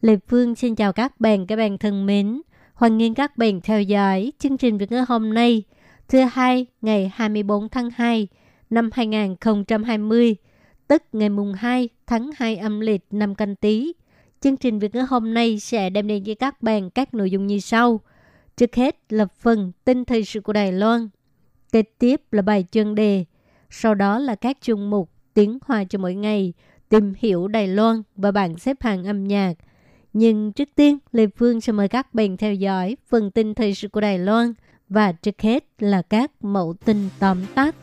Lê Phương xin chào các bạn, các bạn thân mến. Hoan nghênh các bạn theo dõi chương trình Việt ngữ hôm nay, thứ hai ngày 24 tháng 2 năm 2020, tức ngày mùng 2 tháng 2 âm lịch năm canh tí. Chương trình Việt ngữ hôm nay sẽ đem đến cho các bạn các nội dung như sau. Trước hết là phần tin thời sự của Đài Loan. Kế tiếp là bài chuyên đề. Sau đó là các chuyên mục tiếng hoa cho mỗi ngày, tìm hiểu Đài Loan và bảng xếp hạng âm nhạc. Nhưng trước tiên, Lê Phương sẽ mời các bạn theo dõi phần tin thời sự của Đài Loan và trước hết là các mẫu tin tóm tắt.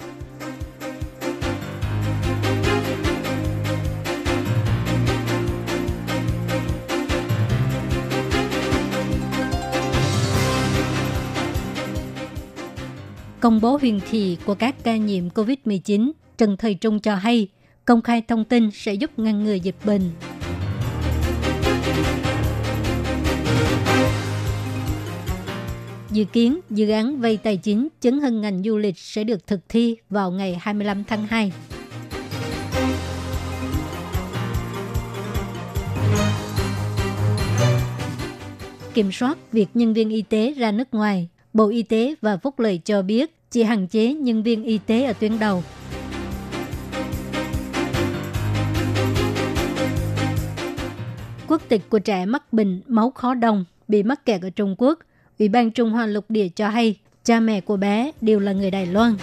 Công bố huyền thị của các ca nhiễm COVID-19, Trần Thời Trung cho hay, công khai thông tin sẽ giúp ngăn ngừa dịch bệnh. Dự kiến, dự án vay tài chính chứng hưng ngành du lịch sẽ được thực thi vào ngày 25 tháng 2. Kiểm soát việc nhân viên y tế ra nước ngoài, Bộ Y tế và Phúc lợi cho biết chỉ hạn chế nhân viên y tế ở tuyến đầu. Quốc tịch của trẻ mắc bệnh máu khó đông bị mắc kẹt ở Trung Quốc – Ủy ban Trung Hoa lục địa cho hay, cha mẹ của bé đều là người Đài Loan.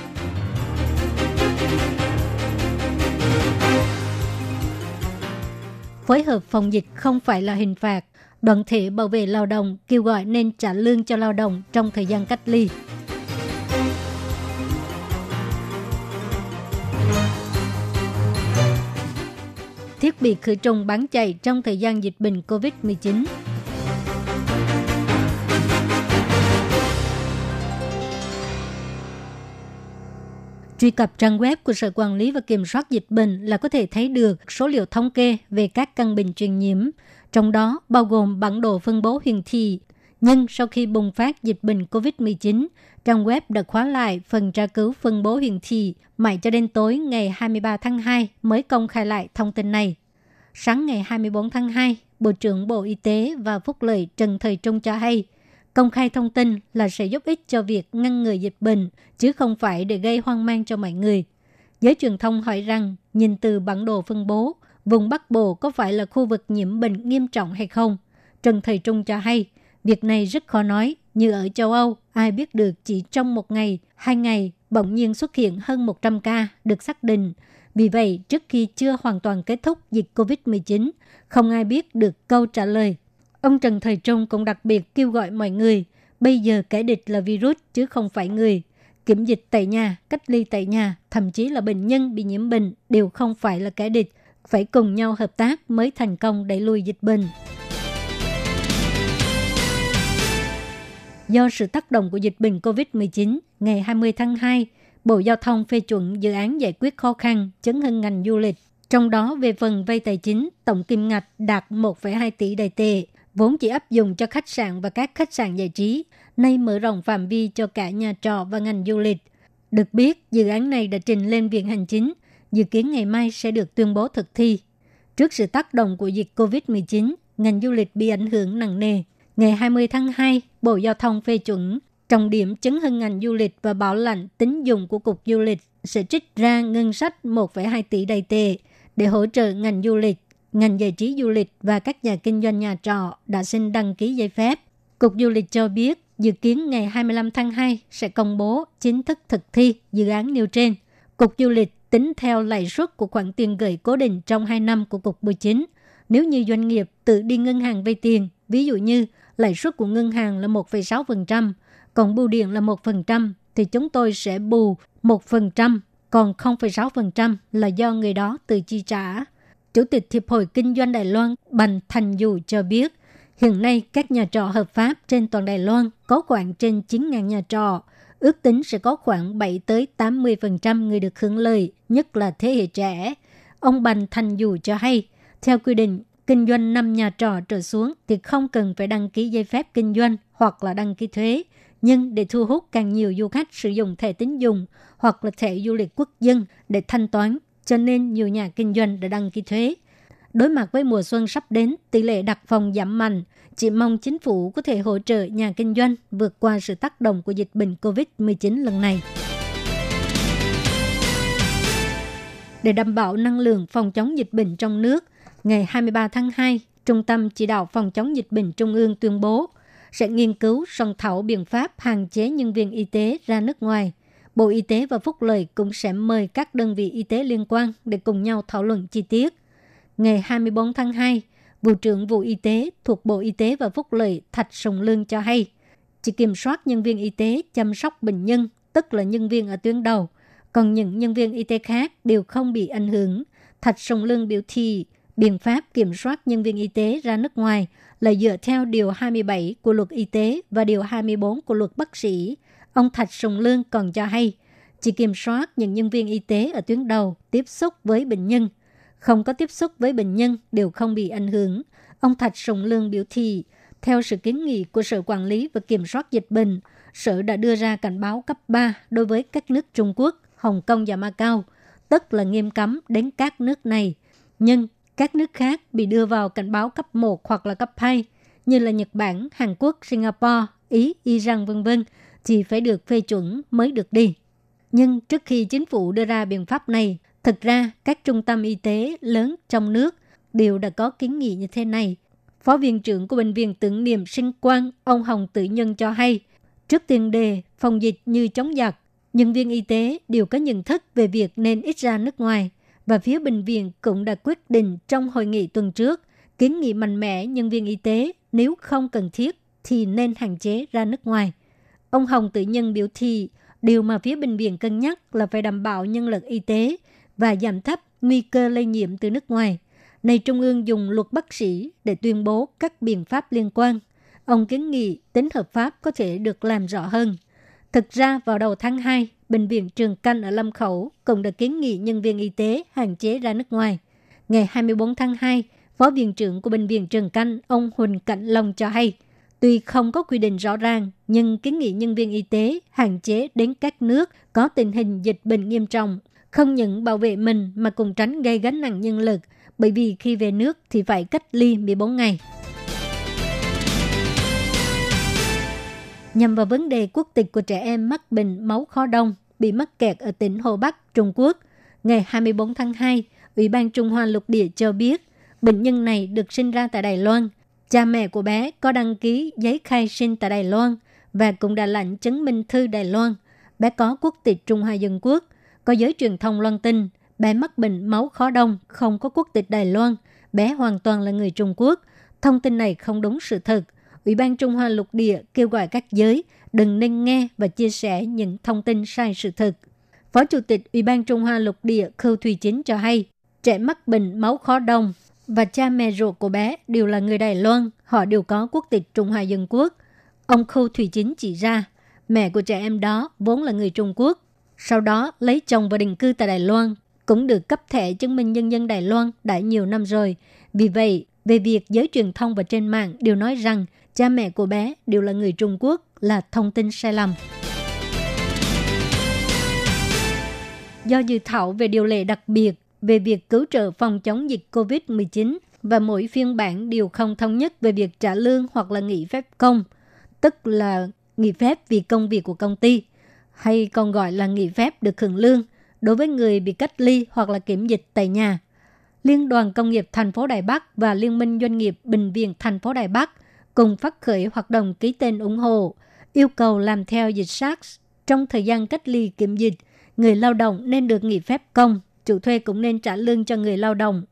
Phối hợp phòng dịch không phải là hình phạt. Đoàn thể bảo vệ lao động kêu gọi nên trả lương cho lao động trong thời gian cách ly. Thiết bị khử trùng bán chạy trong thời gian dịch bệnh COVID-19. Truy cập trang web của Sở Quản lý và Kiểm soát Dịch bệnh là có thể thấy được số liệu thống kê về các căn bệnh truyền nhiễm, trong đó bao gồm bản đồ phân bố hiển thị. Nhưng sau khi bùng phát dịch bệnh COVID-19, trang web đã khóa lại phần tra cứu phân bố hiển thị mãi cho đến tối ngày 23 tháng 2 mới công khai lại thông tin này. Sáng ngày 24 tháng 2, Bộ trưởng Bộ Y tế và Phúc lợi Trần Thời Trung cho hay – Công khai thông tin là sẽ giúp ích cho việc ngăn ngừa dịch bệnh, chứ không phải để gây hoang mang cho mọi người. Giới truyền thông hỏi rằng, nhìn từ bản đồ phân bố, vùng Bắc Bộ có phải là khu vực nhiễm bệnh nghiêm trọng hay không? Trần Thầy Trung cho hay, việc này rất khó nói. Như ở châu Âu, ai biết được chỉ trong một ngày, hai ngày, bỗng nhiên xuất hiện hơn 100 ca được xác định. Vì vậy, trước khi chưa hoàn toàn kết thúc dịch COVID-19, không ai biết được câu trả lời Ông Trần Thời Trung cũng đặc biệt kêu gọi mọi người, bây giờ kẻ địch là virus chứ không phải người. Kiểm dịch tại nhà, cách ly tại nhà, thậm chí là bệnh nhân bị nhiễm bệnh đều không phải là kẻ địch. Phải cùng nhau hợp tác mới thành công đẩy lùi dịch bệnh. Do sự tác động của dịch bệnh COVID-19, ngày 20 tháng 2, Bộ Giao thông phê chuẩn dự án giải quyết khó khăn, chấn hưng ngành du lịch. Trong đó về phần vay tài chính, tổng kim ngạch đạt 1,2 tỷ đài tệ, vốn chỉ áp dụng cho khách sạn và các khách sạn giải trí, nay mở rộng phạm vi cho cả nhà trọ và ngành du lịch. Được biết, dự án này đã trình lên Viện Hành Chính, dự kiến ngày mai sẽ được tuyên bố thực thi. Trước sự tác động của dịch COVID-19, ngành du lịch bị ảnh hưởng nặng nề. Ngày 20 tháng 2, Bộ Giao thông phê chuẩn trọng điểm chấn hưng ngành du lịch và bảo lãnh tính dụng của Cục Du lịch sẽ trích ra ngân sách 1,2 tỷ đầy tệ để hỗ trợ ngành du lịch ngành giải trí du lịch và các nhà kinh doanh nhà trọ đã xin đăng ký giấy phép. Cục Du lịch cho biết dự kiến ngày 25 tháng 2 sẽ công bố chính thức thực thi dự án nêu trên. Cục Du lịch tính theo lãi suất của khoản tiền gửi cố định trong 2 năm của Cục Bưu chính. Nếu như doanh nghiệp tự đi ngân hàng vay tiền, ví dụ như lãi suất của ngân hàng là 1,6%, còn bưu điện là 1%, thì chúng tôi sẽ bù 1%, còn 0,6% là do người đó tự chi trả. Chủ tịch Hiệp hội Kinh doanh Đài Loan Bành Thành Dù cho biết, hiện nay các nhà trọ hợp pháp trên toàn Đài Loan có khoảng trên 9.000 nhà trọ, ước tính sẽ có khoảng 7 tới 80% người được hưởng lợi, nhất là thế hệ trẻ. Ông Bành Thành Dù cho hay, theo quy định, kinh doanh 5 nhà trọ trở xuống thì không cần phải đăng ký giấy phép kinh doanh hoặc là đăng ký thuế. Nhưng để thu hút càng nhiều du khách sử dụng thẻ tín dụng hoặc là thẻ du lịch quốc dân để thanh toán, cho nên nhiều nhà kinh doanh đã đăng ký thuế. Đối mặt với mùa xuân sắp đến, tỷ lệ đặt phòng giảm mạnh. Chỉ mong chính phủ có thể hỗ trợ nhà kinh doanh vượt qua sự tác động của dịch bệnh COVID-19 lần này. Để đảm bảo năng lượng phòng chống dịch bệnh trong nước, ngày 23 tháng 2, Trung tâm Chỉ đạo Phòng chống dịch bệnh Trung ương tuyên bố sẽ nghiên cứu soạn thảo biện pháp hạn chế nhân viên y tế ra nước ngoài. Bộ Y tế và Phúc lợi cũng sẽ mời các đơn vị y tế liên quan để cùng nhau thảo luận chi tiết. Ngày 24 tháng 2, Vụ trưởng Vụ Y tế thuộc Bộ Y tế và Phúc lợi Thạch Sùng Lương cho hay, chỉ kiểm soát nhân viên y tế chăm sóc bệnh nhân, tức là nhân viên ở tuyến đầu, còn những nhân viên y tế khác đều không bị ảnh hưởng. Thạch Sùng Lương biểu thị biện pháp kiểm soát nhân viên y tế ra nước ngoài là dựa theo Điều 27 của luật y tế và Điều 24 của luật bác sĩ. Ông Thạch Sùng Lương còn cho hay, chỉ kiểm soát những nhân viên y tế ở tuyến đầu tiếp xúc với bệnh nhân. Không có tiếp xúc với bệnh nhân đều không bị ảnh hưởng. Ông Thạch Sùng Lương biểu thị, theo sự kiến nghị của Sở Quản lý và Kiểm soát Dịch bệnh, Sở đã đưa ra cảnh báo cấp 3 đối với các nước Trung Quốc, Hồng Kông và Macau, tức là nghiêm cấm đến các nước này. Nhưng các nước khác bị đưa vào cảnh báo cấp 1 hoặc là cấp 2 như là Nhật Bản, Hàn Quốc, Singapore, Ý, Iran vân vân chỉ phải được phê chuẩn mới được đi. Nhưng trước khi chính phủ đưa ra biện pháp này, thực ra các trung tâm y tế lớn trong nước đều đã có kiến nghị như thế này. Phó viện trưởng của Bệnh viện tưởng niệm sinh quan, ông Hồng Tự Nhân cho hay, trước tiền đề phòng dịch như chống giặc, nhân viên y tế đều có nhận thức về việc nên ít ra nước ngoài và phía bệnh viện cũng đã quyết định trong hội nghị tuần trước kiến nghị mạnh mẽ nhân viên y tế nếu không cần thiết thì nên hạn chế ra nước ngoài. Ông Hồng tự nhân biểu thị điều mà phía bệnh viện cân nhắc là phải đảm bảo nhân lực y tế và giảm thấp nguy cơ lây nhiễm từ nước ngoài. Này Trung ương dùng luật bác sĩ để tuyên bố các biện pháp liên quan. Ông kiến nghị tính hợp pháp có thể được làm rõ hơn. Thực ra vào đầu tháng 2, Bệnh viện Trường Canh ở Lâm Khẩu cũng đã kiến nghị nhân viên y tế hạn chế ra nước ngoài. Ngày 24 tháng 2, Phó Viện trưởng của Bệnh viện Trường Canh, ông Huỳnh Cảnh Long cho hay, tuy không có quy định rõ ràng, nhưng kiến nghị nhân viên y tế hạn chế đến các nước có tình hình dịch bệnh nghiêm trọng, không những bảo vệ mình mà còn tránh gây gánh nặng nhân lực, bởi vì khi về nước thì phải cách ly 14 ngày. nhằm vào vấn đề quốc tịch của trẻ em mắc bệnh máu khó đông bị mắc kẹt ở tỉnh Hồ Bắc, Trung Quốc. Ngày 24 tháng 2, Ủy ban Trung Hoa lục địa cho biết bệnh nhân này được sinh ra tại Đài Loan. Cha mẹ của bé có đăng ký giấy khai sinh tại Đài Loan và cũng đã lãnh chứng minh thư Đài Loan. Bé có quốc tịch Trung Hoa Dân Quốc. Có giới truyền thông loan tin, bé mắc bệnh máu khó đông, không có quốc tịch Đài Loan. Bé hoàn toàn là người Trung Quốc. Thông tin này không đúng sự thật – Ủy ban Trung Hoa lục địa kêu gọi các giới đừng nên nghe và chia sẻ những thông tin sai sự thật. Phó Chủ tịch Ủy ban Trung Hoa lục địa Khâu Thùy Chính cho hay, trẻ mắc bệnh máu khó đông và cha mẹ ruột của bé đều là người Đài Loan, họ đều có quốc tịch Trung Hoa Dân Quốc. Ông Khâu Thủy Chính chỉ ra, mẹ của trẻ em đó vốn là người Trung Quốc, sau đó lấy chồng và định cư tại Đài Loan, cũng được cấp thẻ chứng minh nhân dân Đài Loan đã nhiều năm rồi. Vì vậy, về việc giới truyền thông và trên mạng đều nói rằng cha mẹ của bé đều là người Trung Quốc là thông tin sai lầm. Do dự thảo về điều lệ đặc biệt về việc cứu trợ phòng chống dịch COVID-19 và mỗi phiên bản đều không thống nhất về việc trả lương hoặc là nghỉ phép công, tức là nghỉ phép vì công việc của công ty, hay còn gọi là nghỉ phép được hưởng lương đối với người bị cách ly hoặc là kiểm dịch tại nhà. Liên đoàn Công nghiệp thành phố Đài Bắc và Liên minh Doanh nghiệp Bệnh viện thành phố Đài Bắc cùng phát khởi hoạt động ký tên ủng hộ, yêu cầu làm theo dịch SARS. Trong thời gian cách ly kiểm dịch, người lao động nên được nghỉ phép công, chủ thuê cũng nên trả lương cho người lao động.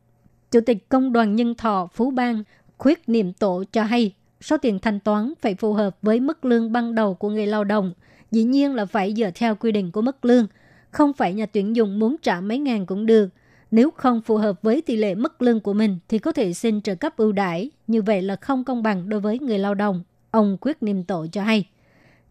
Chủ tịch Công đoàn Nhân Thọ Phú Bang Khuyết Niệm Tổ cho hay, số tiền thanh toán phải phù hợp với mức lương ban đầu của người lao động, dĩ nhiên là phải dựa theo quy định của mức lương, không phải nhà tuyển dụng muốn trả mấy ngàn cũng được. Nếu không phù hợp với tỷ lệ mức lương của mình thì có thể xin trợ cấp ưu đãi, như vậy là không công bằng đối với người lao động. Ông Quyết Niệm Tổ cho hay.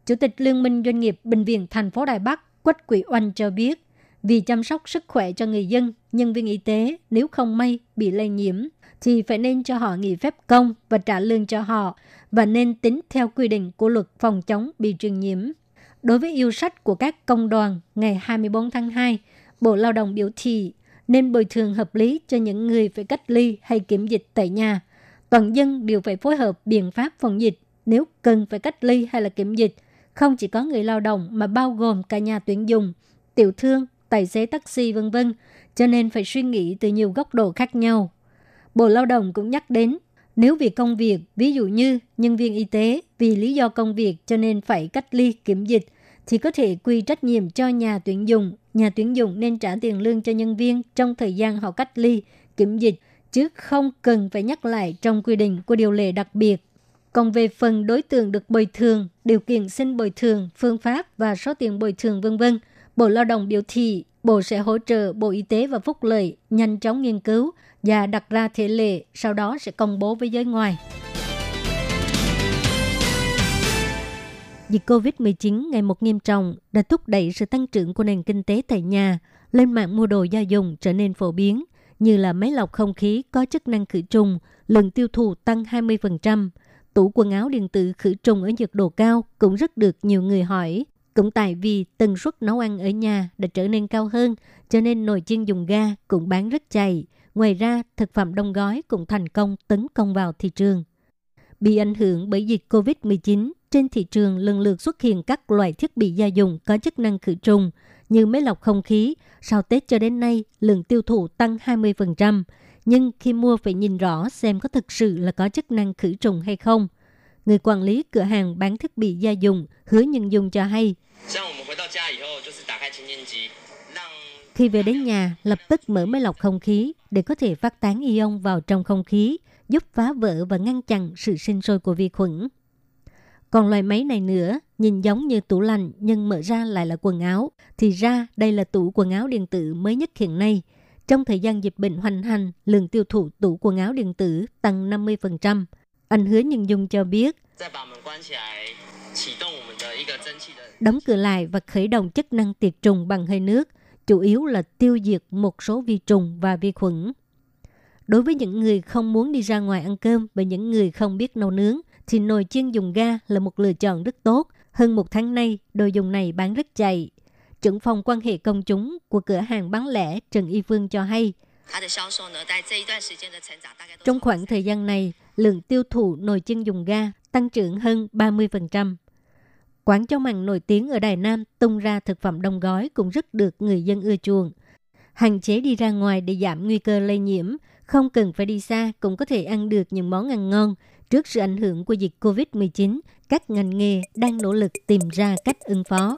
Chủ tịch Liên minh Doanh nghiệp Bệnh viện thành phố Đài Bắc Quách Quỷ Oanh cho biết, vì chăm sóc sức khỏe cho người dân, nhân viên y tế nếu không may bị lây nhiễm thì phải nên cho họ nghỉ phép công và trả lương cho họ và nên tính theo quy định của luật phòng chống bị truyền nhiễm. Đối với yêu sách của các công đoàn ngày 24 tháng 2, Bộ Lao động biểu thị nên bồi thường hợp lý cho những người phải cách ly hay kiểm dịch tại nhà. Toàn dân đều phải phối hợp biện pháp phòng dịch nếu cần phải cách ly hay là kiểm dịch. Không chỉ có người lao động mà bao gồm cả nhà tuyển dụng, tiểu thương, tài xế taxi vân vân, cho nên phải suy nghĩ từ nhiều góc độ khác nhau. Bộ Lao động cũng nhắc đến, nếu vì công việc, ví dụ như nhân viên y tế vì lý do công việc cho nên phải cách ly kiểm dịch, thì có thể quy trách nhiệm cho nhà tuyển dụng. Nhà tuyển dụng nên trả tiền lương cho nhân viên trong thời gian họ cách ly, kiểm dịch, chứ không cần phải nhắc lại trong quy định của điều lệ đặc biệt. Còn về phần đối tượng được bồi thường, điều kiện xin bồi thường, phương pháp và số tiền bồi thường vân vân, Bộ Lao động biểu thị Bộ sẽ hỗ trợ Bộ Y tế và Phúc lợi nhanh chóng nghiên cứu và đặt ra thể lệ, sau đó sẽ công bố với giới ngoài. Dịch COVID-19 ngày một nghiêm trọng đã thúc đẩy sự tăng trưởng của nền kinh tế tại nhà, lên mạng mua đồ gia dụng trở nên phổ biến, như là máy lọc không khí có chức năng khử trùng, lượng tiêu thụ tăng 20%, tủ quần áo điện tử khử trùng ở nhiệt độ cao cũng rất được nhiều người hỏi. Cũng tại vì tần suất nấu ăn ở nhà đã trở nên cao hơn, cho nên nồi chiên dùng ga cũng bán rất chạy. Ngoài ra, thực phẩm đông gói cũng thành công tấn công vào thị trường. Bị ảnh hưởng bởi dịch COVID-19, trên thị trường lần lượt xuất hiện các loại thiết bị gia dụng có chức năng khử trùng như máy lọc không khí. Sau Tết cho đến nay, lượng tiêu thụ tăng 20%. Nhưng khi mua phải nhìn rõ xem có thực sự là có chức năng khử trùng hay không. Người quản lý cửa hàng bán thiết bị gia dụng hứa nhân dùng cho hay. Khi về đến nhà, lập tức mở máy lọc không khí để có thể phát tán ion vào trong không khí, giúp phá vỡ và ngăn chặn sự sinh sôi của vi khuẩn. Còn loại máy này nữa, nhìn giống như tủ lạnh nhưng mở ra lại là quần áo. Thì ra đây là tủ quần áo điện tử mới nhất hiện nay. Trong thời gian dịch bệnh hoành hành, lượng tiêu thụ tủ quần áo điện tử tăng 50%. Anh Hứa Nhân Dung cho biết, đóng cửa lại và khởi động chức năng tiệt trùng bằng hơi nước, chủ yếu là tiêu diệt một số vi trùng và vi khuẩn. Đối với những người không muốn đi ra ngoài ăn cơm và những người không biết nấu nướng, thì nồi chiên dùng ga là một lựa chọn rất tốt. Hơn một tháng nay, đồ dùng này bán rất chạy. Trưởng phòng quan hệ công chúng của cửa hàng bán lẻ Trần Y Phương cho hay, trong khoảng thời gian này, lượng tiêu thụ nồi chiên dùng ga tăng trưởng hơn 30%. Quán cho mặn nổi tiếng ở Đài Nam tung ra thực phẩm đông gói cũng rất được người dân ưa chuộng. Hạn chế đi ra ngoài để giảm nguy cơ lây nhiễm, không cần phải đi xa cũng có thể ăn được những món ăn ngon. Trước sự ảnh hưởng của dịch COVID-19, các ngành nghề đang nỗ lực tìm ra cách ứng phó.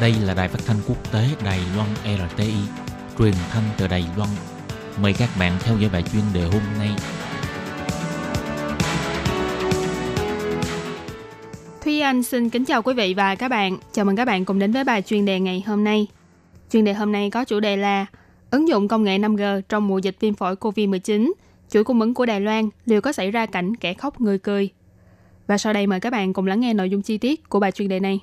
Đây là đài phát thanh quốc tế Đài Loan RTI, truyền thanh từ Đài Loan. Mời các bạn theo dõi bài chuyên đề hôm nay. Thúy Anh xin kính chào quý vị và các bạn. Chào mừng các bạn cùng đến với bài chuyên đề ngày hôm nay. Chuyên đề hôm nay có chủ đề là ứng dụng công nghệ 5G trong mùa dịch viêm phổi COVID-19. Chuỗi cung ứng của Đài Loan liệu có xảy ra cảnh kẻ khóc người cười? Và sau đây mời các bạn cùng lắng nghe nội dung chi tiết của bài chuyên đề này.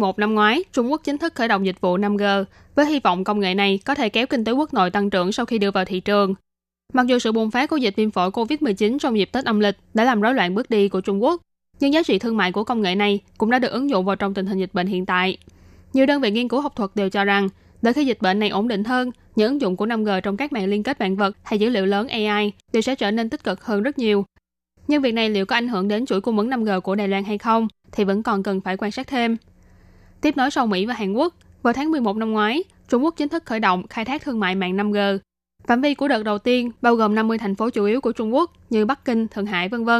Tháng 11 năm ngoái, Trung Quốc chính thức khởi động dịch vụ 5G với hy vọng công nghệ này có thể kéo kinh tế quốc nội tăng trưởng sau khi đưa vào thị trường. Mặc dù sự bùng phát của dịch viêm phổi COVID-19 trong dịp Tết âm lịch đã làm rối loạn bước đi của Trung Quốc, nhưng giá trị thương mại của công nghệ này cũng đã được ứng dụng vào trong tình hình dịch bệnh hiện tại. Nhiều đơn vị nghiên cứu học thuật đều cho rằng, đợi khi dịch bệnh này ổn định hơn, những ứng dụng của 5G trong các mạng liên kết vạn vật hay dữ liệu lớn AI đều sẽ trở nên tích cực hơn rất nhiều. Nhưng việc này liệu có ảnh hưởng đến chuỗi cung ứng 5G của Đài Loan hay không thì vẫn còn cần phải quan sát thêm. Tiếp nối sau Mỹ và Hàn Quốc, vào tháng 11 năm ngoái, Trung Quốc chính thức khởi động khai thác thương mại mạng 5G. Phạm vi của đợt đầu tiên bao gồm 50 thành phố chủ yếu của Trung Quốc như Bắc Kinh, Thượng Hải, v.v.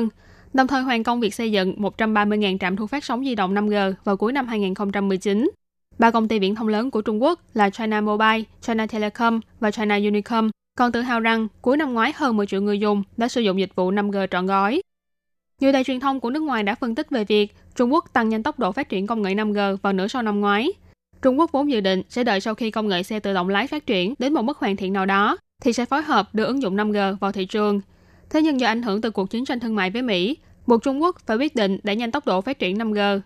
Đồng thời hoàn công việc xây dựng 130.000 trạm thu phát sóng di động 5G vào cuối năm 2019. Ba công ty viễn thông lớn của Trung Quốc là China Mobile, China Telecom và China Unicom còn tự hào rằng cuối năm ngoái hơn 10 triệu người dùng đã sử dụng dịch vụ 5G trọn gói. Nhiều đài truyền thông của nước ngoài đã phân tích về việc Trung Quốc tăng nhanh tốc độ phát triển công nghệ 5G vào nửa sau năm ngoái. Trung Quốc vốn dự định sẽ đợi sau khi công nghệ xe tự động lái phát triển đến một mức hoàn thiện nào đó, thì sẽ phối hợp đưa ứng dụng 5G vào thị trường. Thế nhưng do ảnh hưởng từ cuộc chiến tranh thương mại với Mỹ, buộc Trung Quốc phải quyết định đẩy nhanh tốc độ phát triển 5G.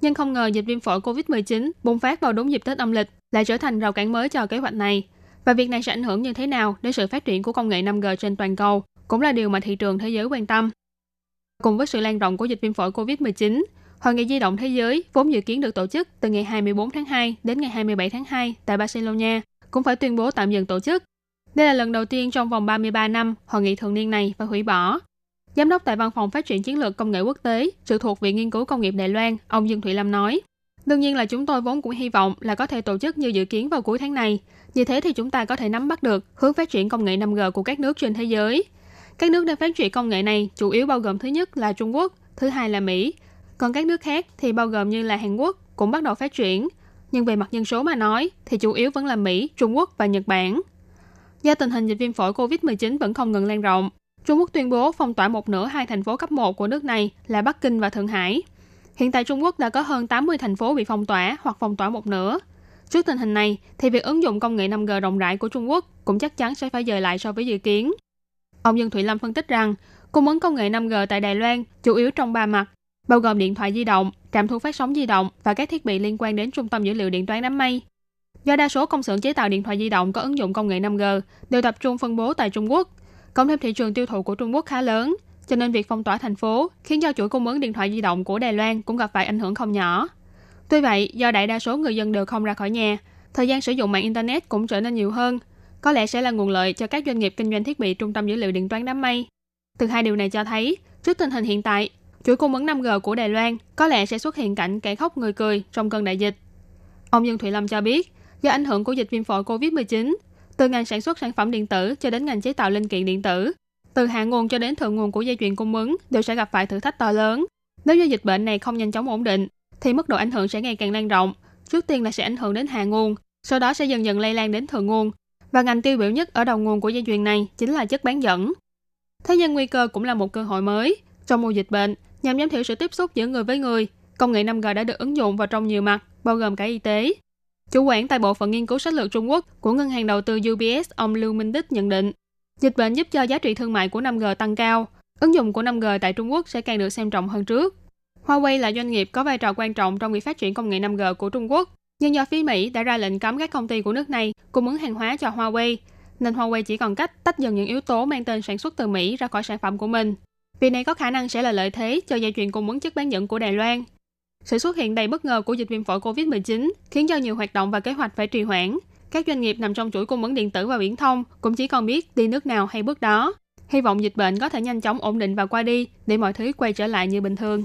Nhưng không ngờ dịch viêm phổi COVID-19 bùng phát vào đúng dịp Tết âm lịch lại trở thành rào cản mới cho kế hoạch này. Và việc này sẽ ảnh hưởng như thế nào đến sự phát triển của công nghệ 5G trên toàn cầu cũng là điều mà thị trường thế giới quan tâm. Cùng với sự lan rộng của dịch viêm phổi COVID-19, Hội nghị di động thế giới vốn dự kiến được tổ chức từ ngày 24 tháng 2 đến ngày 27 tháng 2 tại Barcelona cũng phải tuyên bố tạm dừng tổ chức. Đây là lần đầu tiên trong vòng 33 năm hội nghị thường niên này phải hủy bỏ. Giám đốc tại Văn phòng Phát triển Chiến lược Công nghệ Quốc tế, sự thuộc Viện Nghiên cứu Công nghiệp Đài Loan, ông Dương Thụy Lâm nói, Đương nhiên là chúng tôi vốn cũng hy vọng là có thể tổ chức như dự kiến vào cuối tháng này. Như thế thì chúng ta có thể nắm bắt được hướng phát triển công nghệ 5G của các nước trên thế giới. Các nước đang phát triển công nghệ này chủ yếu bao gồm thứ nhất là Trung Quốc, thứ hai là Mỹ, còn các nước khác thì bao gồm như là Hàn Quốc cũng bắt đầu phát triển. Nhưng về mặt dân số mà nói thì chủ yếu vẫn là Mỹ, Trung Quốc và Nhật Bản. Do tình hình dịch viêm phổi COVID-19 vẫn không ngừng lan rộng, Trung Quốc tuyên bố phong tỏa một nửa hai thành phố cấp 1 của nước này là Bắc Kinh và Thượng Hải. Hiện tại Trung Quốc đã có hơn 80 thành phố bị phong tỏa hoặc phong tỏa một nửa. Trước tình hình này, thì việc ứng dụng công nghệ 5G rộng rãi của Trung Quốc cũng chắc chắn sẽ phải dời lại so với dự kiến. Ông Dương Thụy Lâm phân tích rằng, cung ứng công nghệ 5G tại Đài Loan chủ yếu trong ba mặt, bao gồm điện thoại di động, trạm thu phát sóng di động và các thiết bị liên quan đến trung tâm dữ liệu điện toán đám mây. Do đa số công xưởng chế tạo điện thoại di động có ứng dụng công nghệ 5G đều tập trung phân bố tại Trung Quốc, cộng thêm thị trường tiêu thụ của Trung Quốc khá lớn, cho nên việc phong tỏa thành phố khiến cho chuỗi cung ứng điện thoại di động của Đài Loan cũng gặp phải ảnh hưởng không nhỏ. Tuy vậy, do đại đa số người dân đều không ra khỏi nhà, thời gian sử dụng mạng Internet cũng trở nên nhiều hơn, có lẽ sẽ là nguồn lợi cho các doanh nghiệp kinh doanh thiết bị trung tâm dữ liệu điện toán đám mây. Từ hai điều này cho thấy, trước tình hình hiện tại, chuỗi cung ứng 5G của Đài Loan có lẽ sẽ xuất hiện cảnh kẻ khóc người cười trong cơn đại dịch. Ông Dương Thụy Lâm cho biết, do ảnh hưởng của dịch viêm phổi COVID-19, từ ngành sản xuất sản phẩm điện tử cho đến ngành chế tạo linh kiện điện tử, từ hạ nguồn cho đến thượng nguồn của dây chuyền cung ứng đều sẽ gặp phải thử thách to lớn. Nếu như dịch bệnh này không nhanh chóng ổn định, thì mức độ ảnh hưởng sẽ ngày càng lan rộng. Trước tiên là sẽ ảnh hưởng đến hạ nguồn, sau đó sẽ dần dần lây lan đến thượng nguồn. Và ngành tiêu biểu nhất ở đầu nguồn của dây chuyền này chính là chất bán dẫn. Thế nhưng nguy cơ cũng là một cơ hội mới. Trong mùa dịch bệnh, nhằm giảm thiểu sự tiếp xúc giữa người với người, công nghệ 5G đã được ứng dụng vào trong nhiều mặt, bao gồm cả y tế. Chủ quản tại Bộ phận Nghiên cứu sách lược Trung Quốc của Ngân hàng Đầu tư UBS, ông Lưu Minh Đức nhận định, dịch bệnh giúp cho giá trị thương mại của 5G tăng cao. Ứng dụng của 5G tại Trung Quốc sẽ càng được xem trọng hơn trước. Huawei là doanh nghiệp có vai trò quan trọng trong việc phát triển công nghệ 5G của Trung Quốc, nhưng do phía Mỹ đã ra lệnh cấm các công ty của nước này cung ứng hàng hóa cho Huawei, nên Huawei chỉ còn cách tách dần những yếu tố mang tên sản xuất từ Mỹ ra khỏi sản phẩm của mình. Việc này có khả năng sẽ là lợi thế cho dây chuyền cung ứng chất bán dẫn của Đài Loan. Sự xuất hiện đầy bất ngờ của dịch viêm phổi COVID-19 khiến cho nhiều hoạt động và kế hoạch phải trì hoãn. Các doanh nghiệp nằm trong chuỗi cung ứng điện tử và viễn thông cũng chỉ còn biết đi nước nào hay bước đó. Hy vọng dịch bệnh có thể nhanh chóng ổn định và qua đi để mọi thứ quay trở lại như bình thường.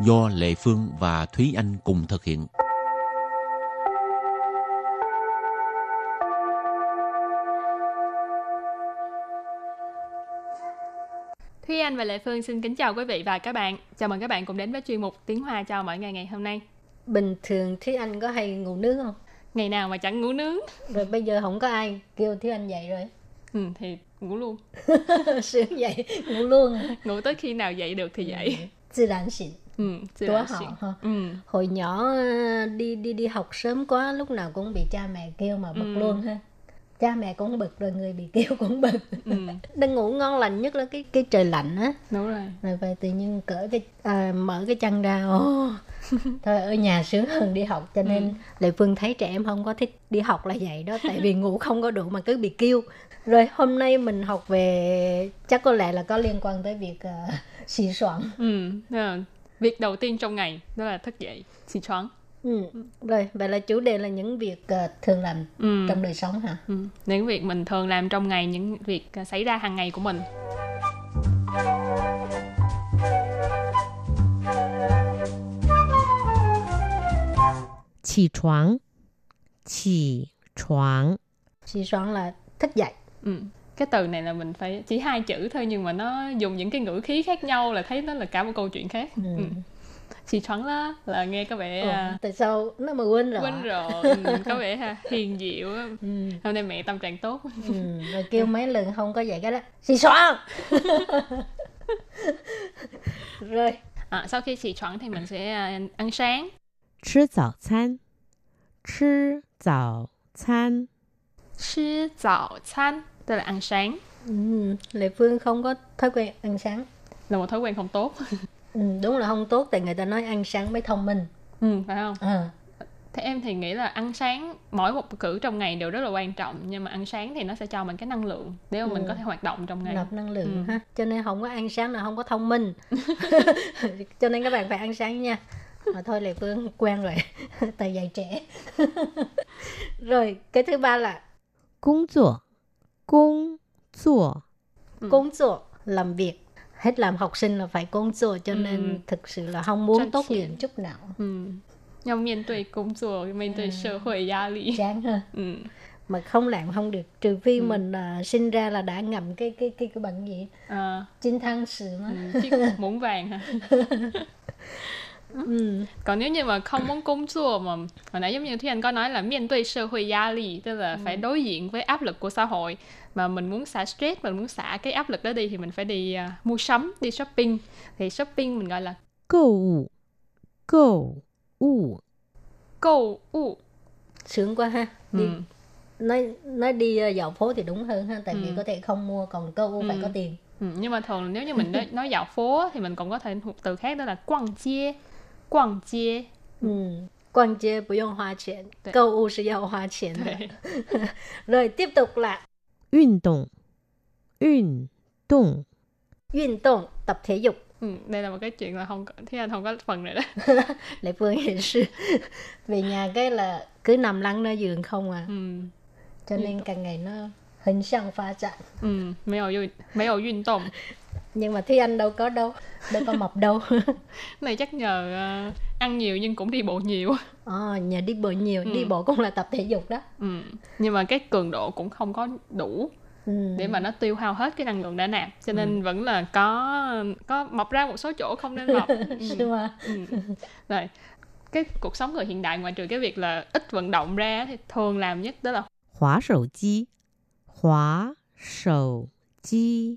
do Lệ Phương và Thúy Anh cùng thực hiện. Thúy Anh và Lệ Phương xin kính chào quý vị và các bạn. Chào mừng các bạn cùng đến với chuyên mục Tiếng Hoa cho mỗi ngày ngày hôm nay. Bình thường Thúy Anh có hay ngủ nướng không? Ngày nào mà chẳng ngủ nướng. Rồi bây giờ không có ai kêu Thúy Anh dậy rồi. Ừ, thì ngủ luôn. Sướng dậy, ngủ luôn. Ngủ tới khi nào dậy được thì dậy. Tự 然醒. Ừ, 然 họ. Ừ. Hồi nhỏ ờ, đi đi đi học sớm quá lúc nào cũng bị cha mẹ kêu mà bực Ừ. luôn ha. Cha mẹ cũng bực rồi người bị kêu cũng bực. Ừ, Đang ngủ ngon lành nhất là cái cái trời lạnh á. đúng rồi. rồi về tự nhiên cởi cái à, mở cái chăn ra ô thôi ở nhà sướng hơn đi học cho nên lệ phương thấy trẻ em không có thích đi học là vậy đó tại vì ngủ không có đủ mà cứ bị kêu rồi hôm nay mình học về chắc có lẽ là có liên quan tới việc uh, xì xoắn Ừ, là việc đầu tiên trong ngày đó là thức dậy xì choáng Ừ. Rồi, vậy là chủ đề là những việc uh, thường làm ừ. trong đời sống hả? Ừ. Những việc mình thường làm trong ngày, những việc uh, xảy ra hàng ngày của mình. Chỉ choáng. Chỉ choáng. Chỉ choáng là thức dậy. Ừ Cái từ này là mình phải chỉ hai chữ thôi nhưng mà nó dùng những cái ngữ khí khác nhau là thấy nó là cả một câu chuyện khác. ừ. Ừ. Xì choáng lá là nghe có vẻ Ồ, à, tại sao nó mà quên rồi quên rồi, ừ, có vẻ ha, hiền diệu. á. ừ. Hôm nay mẹ tâm trạng tốt. ừ. rồi kêu mấy lần không có dậy cái đó xì xoắn rồi À, sau khi xì choáng thì mình sẽ à, ăn sáng. 吃早餐，吃早餐， Sư早餐 Tức là ăn sáng Ừ, Lệ Phương không có thói quen ăn sáng. là một thói quen không tốt. Ừ, đúng là không tốt tại người ta nói ăn sáng mới thông minh. ừ, phải không? À, Thế em thì nghĩ là ăn sáng mỗi một cử trong ngày đều rất là quan trọng nhưng mà ăn sáng thì nó sẽ cho mình cái năng lượng để mà mình Ừ. có thể hoạt động trong ngày. nạp năng lượng Ừ. ha. Cho nên không có ăn sáng là không có thông minh. Cho nên các bạn phải ăn sáng nha. Mà thôi Lệ Phương quen rồi, tại dạy trẻ. rồi, cái thứ ba là 工作，Công ừ. zuo. Công zuo, làm việc. Hết làm học sinh là phải công zuo cho ừ. nên ừ. thực sự là không muốn tốt nghiệp chút nào. Ừ. Nhau miền tuổi công zuo, miền tuổi ừ. sở hội gia lý. Chán hơn Ừ. Mà không làm không được, trừ phi ừ. mình uh, sinh ra là đã ngậm cái cái cái cái bệnh gì. À. Chinh thăng sự mà. Ừ. Chiếc muỗng vàng hả? Ừ. Còn nếu như mà không muốn công chua mà hồi nãy giống như Thiên có nói là miền tươi xã hội gia lì tức là phải ừ. đối diện với áp lực của xã hội mà mình muốn xả stress mình muốn xả cái áp lực đó đi thì mình phải đi uh, mua sắm đi shopping. Thì shopping mình gọi là cầu cầu u cầu u sướng quá ha. Đi. Ừ. nói nói đi ờ, dạo phố thì đúng hơn ha tại ừ. vì có thể không mua còn câu u phải ừ. có tiền. Ừ, nhưng mà thường nếu như mình nói, nói dạo phố thì mình còn có thể một từ khác đó là quăng chia quăng chia ừ. Quan chế 不用花钱 Đấy. 购物是要花钱的 Đấy. rồi tiếp tục là 运动，运动， 运动 tập thể dục ừ, đây là một cái chuyện là không có thế anh không có phần này đó Lệ Phương hiện sư về nhà cái là cứ nằm lăn nơi giường không à ừ. cho nên càng ngày nó hình sang pha chạm Ừ, 没有运没有运动 nhưng mà Thi anh đâu có đâu đâu có mập đâu này chắc nhờ ờ, ăn nhiều nhưng cũng đi bộ nhiều ờ à, nhờ đi bộ nhiều ừ. đi bộ cũng là tập thể dục đó ừ. nhưng mà cái cường độ cũng không có đủ Ừ. để mà nó tiêu hao hết cái năng lượng đã nạp cho ừ. nên ừ. vẫn là có có mập ra một số chỗ không nên mập. ừ. ừ. rồi cái cuộc sống người hiện đại ngoài trừ cái việc là ít vận động ra thì thường làm nhất đó là hóa sầu chi hóa sầu chi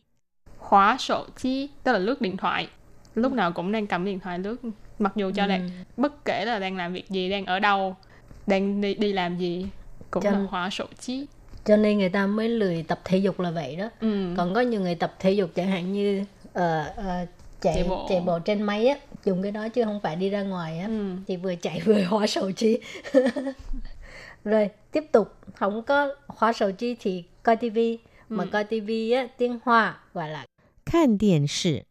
khóa sổ chi tức là lướt điện thoại lúc nào cũng đang cầm điện thoại lướt mặc dù cho Ừ. đang bất kể là đang làm việc gì đang ở đâu đang đi đi làm gì cũng Cho- là khóa sổ chi cho nên người ta mới lười tập thể dục là vậy đó ừ. còn có nhiều người tập thể dục chẳng hạn như ờ, ờ, chạy Chạy chạy bộ. bộ. trên máy á dùng cái đó chứ không phải đi ra ngoài á Ừ. thì vừa chạy vừa hóa sầu chi rồi tiếp tục không có hóa sầu chi thì coi tivi mà Ừ. coi tivi á tiếng hoa gọi là 看电视，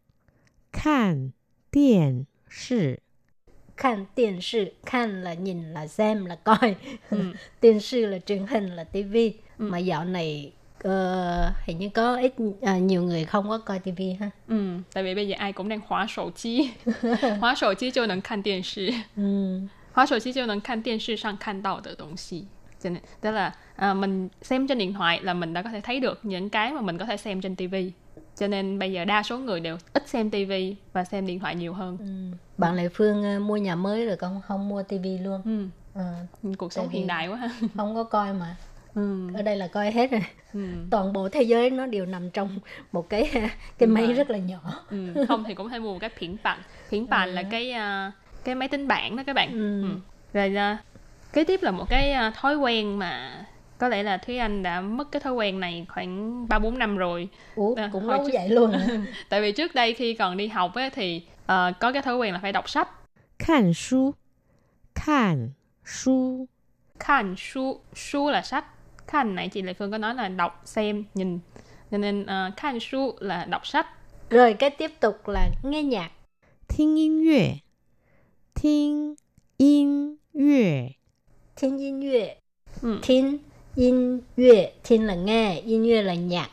看电视， Khăn điện sự, khăn là nhìn là xem là coi. Ừ. Điện sự là truyền hình là tivi. Mà dạo này ờ, hình như có ít à, nhiều người không có coi tivi ha. Ừ, tại vì bây giờ ai cũng đang hóa sổ chi. hóa sổ chi 就能看电视。 Ừ. 滑手机就能看电视上看到的东西。Cho nên, tức là à, mình xem trên điện thoại là mình đã có thể thấy được những cái mà mình có thể xem trên tivi. Cho nên bây giờ đa số người đều ít xem tivi và xem điện thoại nhiều hơn. Ừ. Bạn Lệ Phương ờ, mua nhà mới rồi con không mua tivi luôn. Ừ. Ờ, Cuộc sống hiện đại quá ha. không có coi mà. Ừ. Ở đây là coi hết rồi. Ừ. Toàn bộ thế giới nó đều nằm trong một cái cái máy rất là nhỏ. Ừ. Không thì cũng thể mua một cái phiến bản. Phiến bản là cái à, cái máy tính bảng đó các bạn. Ừ. Ừ. Rồi à, kế tiếp là một cái à, thói quen mà có lẽ là Thúy Anh đã mất cái thói quen này khoảng 3 4 năm rồi. Ủa, À, cũng hồi lâu trước- vậy luôn hả? Tại vì trước đây khi còn đi học ấy, thì ờ, có cái thói quen là phải đọc sách. 看书，看书， Khan su, su là sách. Khan nãy chị Lệ Phương có nói là đọc, xem, nhìn. Cho nên uh, khan su là đọc sách. Rồi cái tiếp tục là nghe nhạc. 听音乐，听音乐， Thiên yên乐. Ừ. Thiên yên 乐. Thiên là nghe, 乐 là nhạc.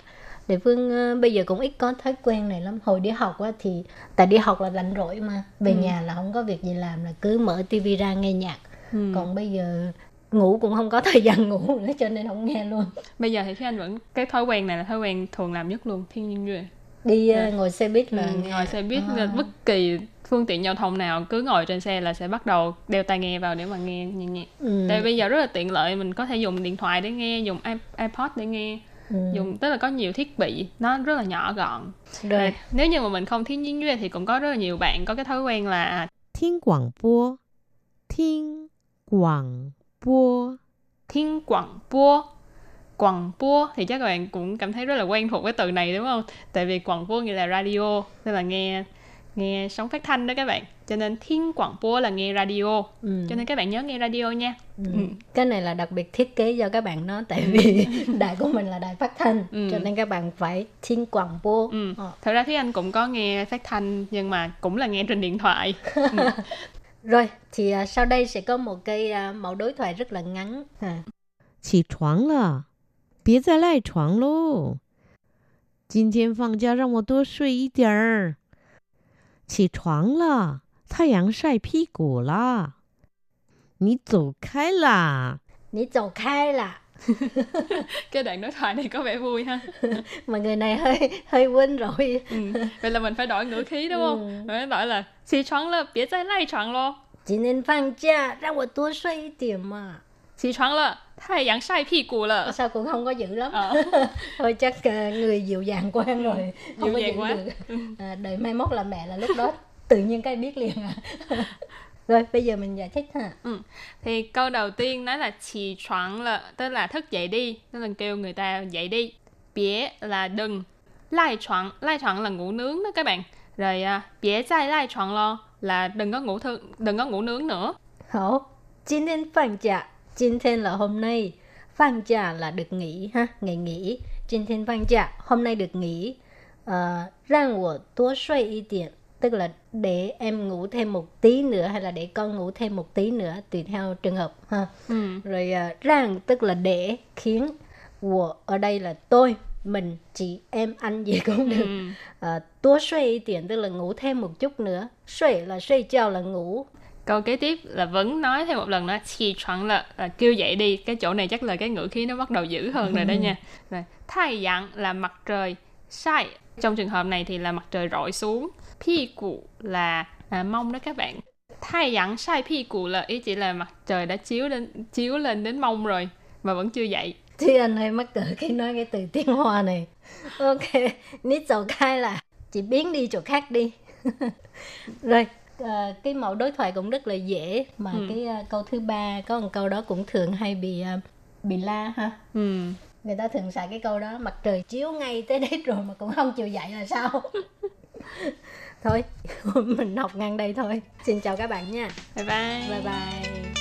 Địa phương ờ, bây giờ cũng ít có thói quen này lắm. Hồi đi học á, thì tại đi học là rảnh rỗi mà. Về Ừ. nhà là không có việc gì làm là cứ mở tivi ra nghe nhạc. Ừ. Còn bây giờ ngủ cũng không có thời gian ngủ nữa cho nên không nghe luôn. Bây giờ thì Thúy Anh vẫn cái thói quen này là thói quen thường làm nhất luôn. Thiên nhiên duy. Đi Dạ. ngồi xe buýt là Ừ, nghe. ngồi xe buýt À. bất kỳ phương tiện giao thông nào cứ ngồi trên xe là sẽ bắt đầu đeo tai nghe vào để mà nghe nhạc nhạc ừ. tại bây giờ rất là tiện lợi mình có thể dùng điện thoại để nghe dùng ipod để nghe ừ. dùng tức là có nhiều thiết bị nó rất là nhỏ gọn Được. Nếu như mà mình không thiên nhiên duyên thì cũng có rất là nhiều bạn có cái thói quen là thiên quảng bố thiên quảng bố thiên quảng bố quảng bố thì chắc các bạn cũng cảm thấy rất là quen thuộc cái từ này đúng không? Tại vì quảng bố nghĩa là radio nên là nghe nghe sóng phát thanh đó các bạn cho nên thiên quảng bua là nghe radio Ừ. cho nên các bạn nhớ nghe radio nha Ừ. Ừ. Cái này là đặc biệt thiết kế cho các bạn đó tại vì đài của mình là đài phát thanh Ừ. cho nên các bạn phải thiên quảng bố. Ừ. Ờ. thật ra thì anh cũng có nghe phát thanh nhưng mà cũng là nghe trên điện thoại Rồi thì à, sau đây sẽ có một cái à, mẫu đối thoại rất là ngắn. À. 起床了，别再赖床喽。今天放假，让我多睡一点儿。 起床了，太阳晒屁股啦。你走开啦！ Ní dầu khai là cái đoạn đối thoại này có vẻ vui ha mà người này hơi hơi quên rồi. ừ. vậy là mình phải đổi ngữ khí đúng không Ừ. mình phải đổi là xì choáng là biết再赖床咯 Chỉ nên放假让我多睡一点嘛. 起床了太阳晒屁股了 Sao cũng không có dữ lắm. Ờ. Thôi chắc à, người dịu dàng quen rồi. Không Dịu có dàng giữ quá. được. À, đợi mai mốt là mẹ là lúc đó tự nhiên cái biết liền à. rồi bây giờ mình giải thích ha. Thì câu đầu tiên nói là起床了, tức là thức dậy đi, tức là kêu người ta dậy đi. Bie là đừng. Lai床, lai床là ngủ nướng đó các bạn. Rồi à, bie再赖床lo là đừng có ngủ thư, đừng có ngủ nướng nữa. 好，今天放假， Jin Thiên là hôm nay, Phan Trà là được nghỉ ha, ngày nghỉ. Jin Thiên Phan Trà hôm nay được nghỉ. Uh, rang của tố suy y tiện, tức là để em ngủ thêm một tí nữa hay là để con ngủ thêm một tí nữa tùy theo trường hợp ha. Ừ. Rồi uh, tức là để khiến của ở đây là tôi mình chị em anh gì cũng ừ. được ờ, ừ. à, tố suy tiền tức là ngủ thêm một chút nữa suy là suy chào là ngủ câu kế tiếp là vẫn nói thêm một lần nữa chỉ choáng là, là kêu dậy đi. Cái chỗ này chắc là cái ngữ khí nó bắt đầu dữ hơn rồi đó nha. Rồi thay dạng là mặt trời sai. Trong trường hợp này thì là mặt trời rọi xuống. Pi cụ là à, mông đó các bạn. Thay dạng sai pi cụ là ý chỉ là mặt trời đã chiếu lên chiếu lên đến mông rồi. Mà vẫn chưa dậy. Thiên hay mắc cỡ khi nói cái từ tiếng Hoa này. Ok, nít dầu cai là chị biến đi chỗ khác đi. Rồi, ờ, cái mẫu đối thoại cũng rất là dễ mà Ừ. cái ờ, câu thứ ba có một câu đó cũng thường hay bị ờ, bị la ha. Ừ. Người ta thường xài cái câu đó mặt trời chiếu ngay tới đấy rồi mà cũng không chịu dậy là sao? thôi, mình học ngang đây thôi. Xin chào các bạn nha. Bye bye. Bye bye.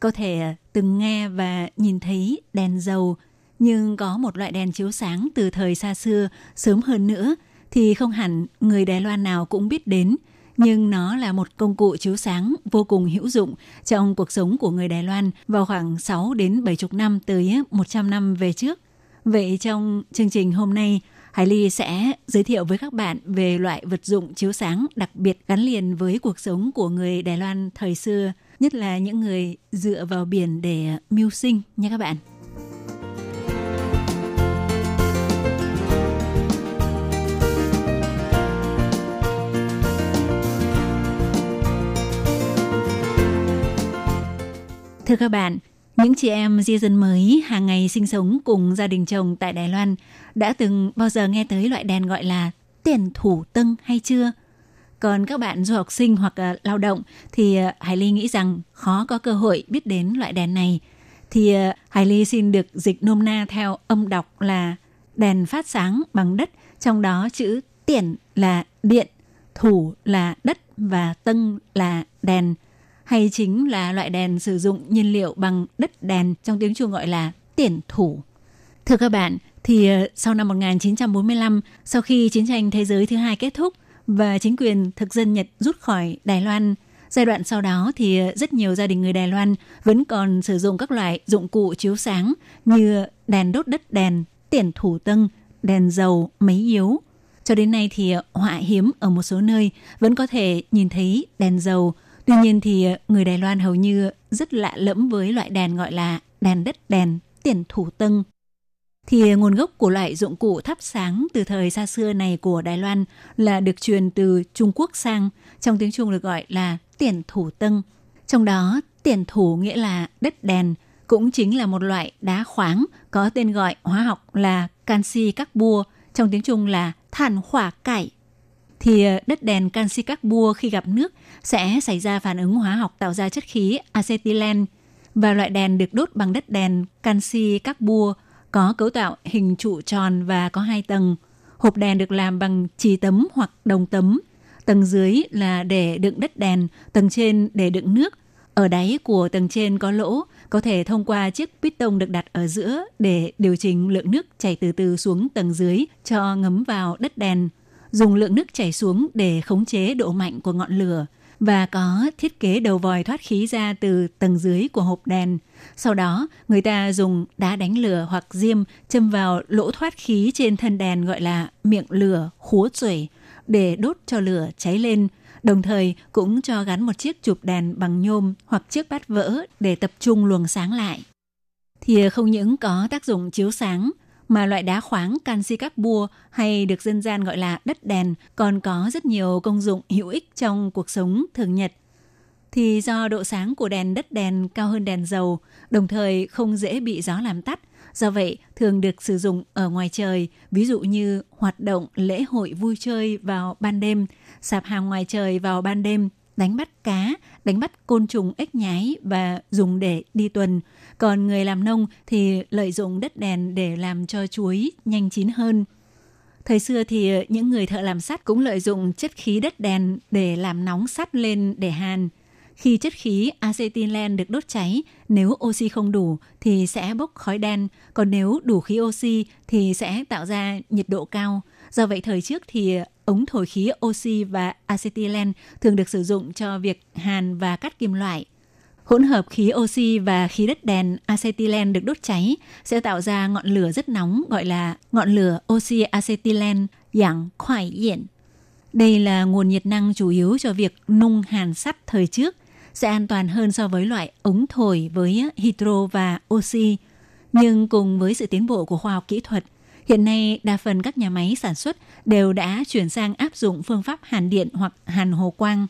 có thể à, từng nghe và nhìn thấy đèn dầu, nhưng có một loại đèn chiếu sáng từ thời xa xưa, sớm hơn nữa, thì không hẳn người Đài Loan nào cũng biết đến, nhưng nó là một công cụ chiếu sáng vô cùng hữu dụng trong cuộc sống của người Đài Loan vào khoảng 6 đến 70 năm tới à, 100 năm về trước. Vậy trong chương trình hôm nay, Hải Ly sẽ giới thiệu với các bạn về loại vật dụng chiếu sáng đặc biệt gắn liền với cuộc sống của người Đài Loan thời xưa, nhất là những người dựa vào biển để mưu sinh nha các bạn. Thưa các bạn, những chị em di dân mới hàng ngày sinh sống cùng gia đình chồng tại Đài Loan đã từng bao giờ nghe tới loại đèn gọi là tiền thủ tân hay chưa? Còn các bạn du học sinh hoặc uh, lao động thì uh, Hải Ly nghĩ rằng khó có cơ hội biết đến loại đèn này. Thì uh, Hải Ly xin được dịch nôm na theo âm đọc là đèn phát sáng bằng đất, trong đó chữ tiền là điện, thủ là đất và tân là đèn hay chính là loại đèn sử dụng nhiên liệu bằng đất đèn trong tiếng Trung gọi là tiền thủ. Thưa các bạn, thì ờ, sau năm 1945, sau khi chiến tranh thế giới thứ hai kết thúc và chính quyền thực dân Nhật rút khỏi Đài Loan, giai đoạn sau đó thì rất nhiều gia đình người Đài Loan vẫn còn sử dụng các loại dụng cụ chiếu sáng như đèn đốt đất đèn, tiền thủ tân, đèn dầu, máy yếu. Cho đến nay thì họa hiếm ở một số nơi vẫn có thể nhìn thấy đèn dầu, Tuy nhiên thì người Đài Loan hầu như rất lạ lẫm với loại đèn gọi là đèn đất đèn, tiền thủ tân. Thì nguồn gốc của loại dụng cụ thắp sáng từ thời xa xưa này của Đài Loan là được truyền từ Trung Quốc sang, trong tiếng Trung được gọi là tiền thủ tân. Trong đó, tiền thủ nghĩa là đất đèn, cũng chính là một loại đá khoáng có tên gọi hóa học là canxi carbua, trong tiếng Trung là than hỏa cải thì ờ, đất đèn canxi carbua khi gặp nước sẽ xảy ra phản ứng hóa học tạo ra chất khí acetylen và loại đèn được đốt bằng đất đèn canxi carbua có cấu tạo hình trụ tròn và có hai tầng. Hộp đèn được làm bằng chì tấm hoặc đồng tấm. Tầng dưới là để đựng đất đèn, tầng trên để đựng nước. Ở đáy của tầng trên có lỗ, có thể thông qua chiếc piston được đặt ở giữa để điều chỉnh lượng nước chảy từ từ xuống tầng dưới cho ngấm vào đất đèn dùng lượng nước chảy xuống để khống chế độ mạnh của ngọn lửa và có thiết kế đầu vòi thoát khí ra từ tầng dưới của hộp đèn. Sau đó, người ta dùng đá đánh lửa hoặc diêm châm vào lỗ thoát khí trên thân đèn gọi là miệng lửa, khúa chuẩy để đốt cho lửa cháy lên. Đồng thời cũng cho gắn một chiếc chụp đèn bằng nhôm hoặc chiếc bát vỡ để tập trung luồng sáng lại. Thìa không những có tác dụng chiếu sáng mà loại đá khoáng canxi carbua hay được dân gian gọi là đất đèn còn có rất nhiều công dụng hữu ích trong cuộc sống thường nhật. Thì do độ sáng của đèn đất đèn cao hơn đèn dầu, đồng thời không dễ bị gió làm tắt, do vậy thường được sử dụng ở ngoài trời, ví dụ như hoạt động lễ hội vui chơi vào ban đêm, sạp hàng ngoài trời vào ban đêm, đánh bắt cá, đánh bắt côn trùng ếch nhái và dùng để đi tuần. Còn người làm nông thì lợi dụng đất đèn để làm cho chuối nhanh chín hơn. Thời xưa thì những người thợ làm sắt cũng lợi dụng chất khí đất đèn để làm nóng sắt lên để hàn. Khi chất khí acetylen được đốt cháy, nếu oxy không đủ thì sẽ bốc khói đen, còn nếu đủ khí oxy thì sẽ tạo ra nhiệt độ cao. Do vậy thời trước thì ống thổi khí oxy và acetylen thường được sử dụng cho việc hàn và cắt kim loại. Hỗn hợp khí oxy và khí đất đèn acetylen được đốt cháy sẽ tạo ra ngọn lửa rất nóng gọi là ngọn lửa oxy acetylen dạng khoải diện. Đây là nguồn nhiệt năng chủ yếu cho việc nung hàn sắt thời trước, sẽ an toàn hơn so với loại ống thổi với hydro và oxy. Nhưng cùng với sự tiến bộ của khoa học kỹ thuật, hiện nay đa phần các nhà máy sản xuất đều đã chuyển sang áp dụng phương pháp hàn điện hoặc hàn hồ quang.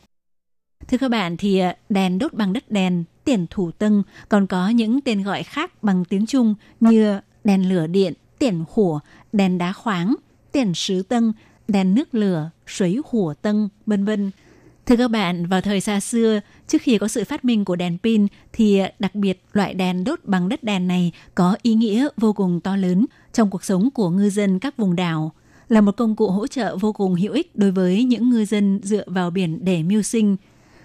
Thưa các bạn thì à, đèn đốt bằng đất đèn, tiền thủ tân còn có những tên gọi khác bằng tiếng Trung như đèn lửa điện, tiền hủa, đèn đá khoáng, tiền sứ tân, đèn nước lửa, suối hủa tân, vân vân. Thưa các bạn, vào thời xa xưa, trước khi có sự phát minh của đèn pin thì đặc biệt loại đèn đốt bằng đất đèn này có ý nghĩa vô cùng to lớn trong cuộc sống của ngư dân các vùng đảo, là một công cụ hỗ trợ vô cùng hữu ích đối với những ngư dân dựa vào biển để mưu sinh.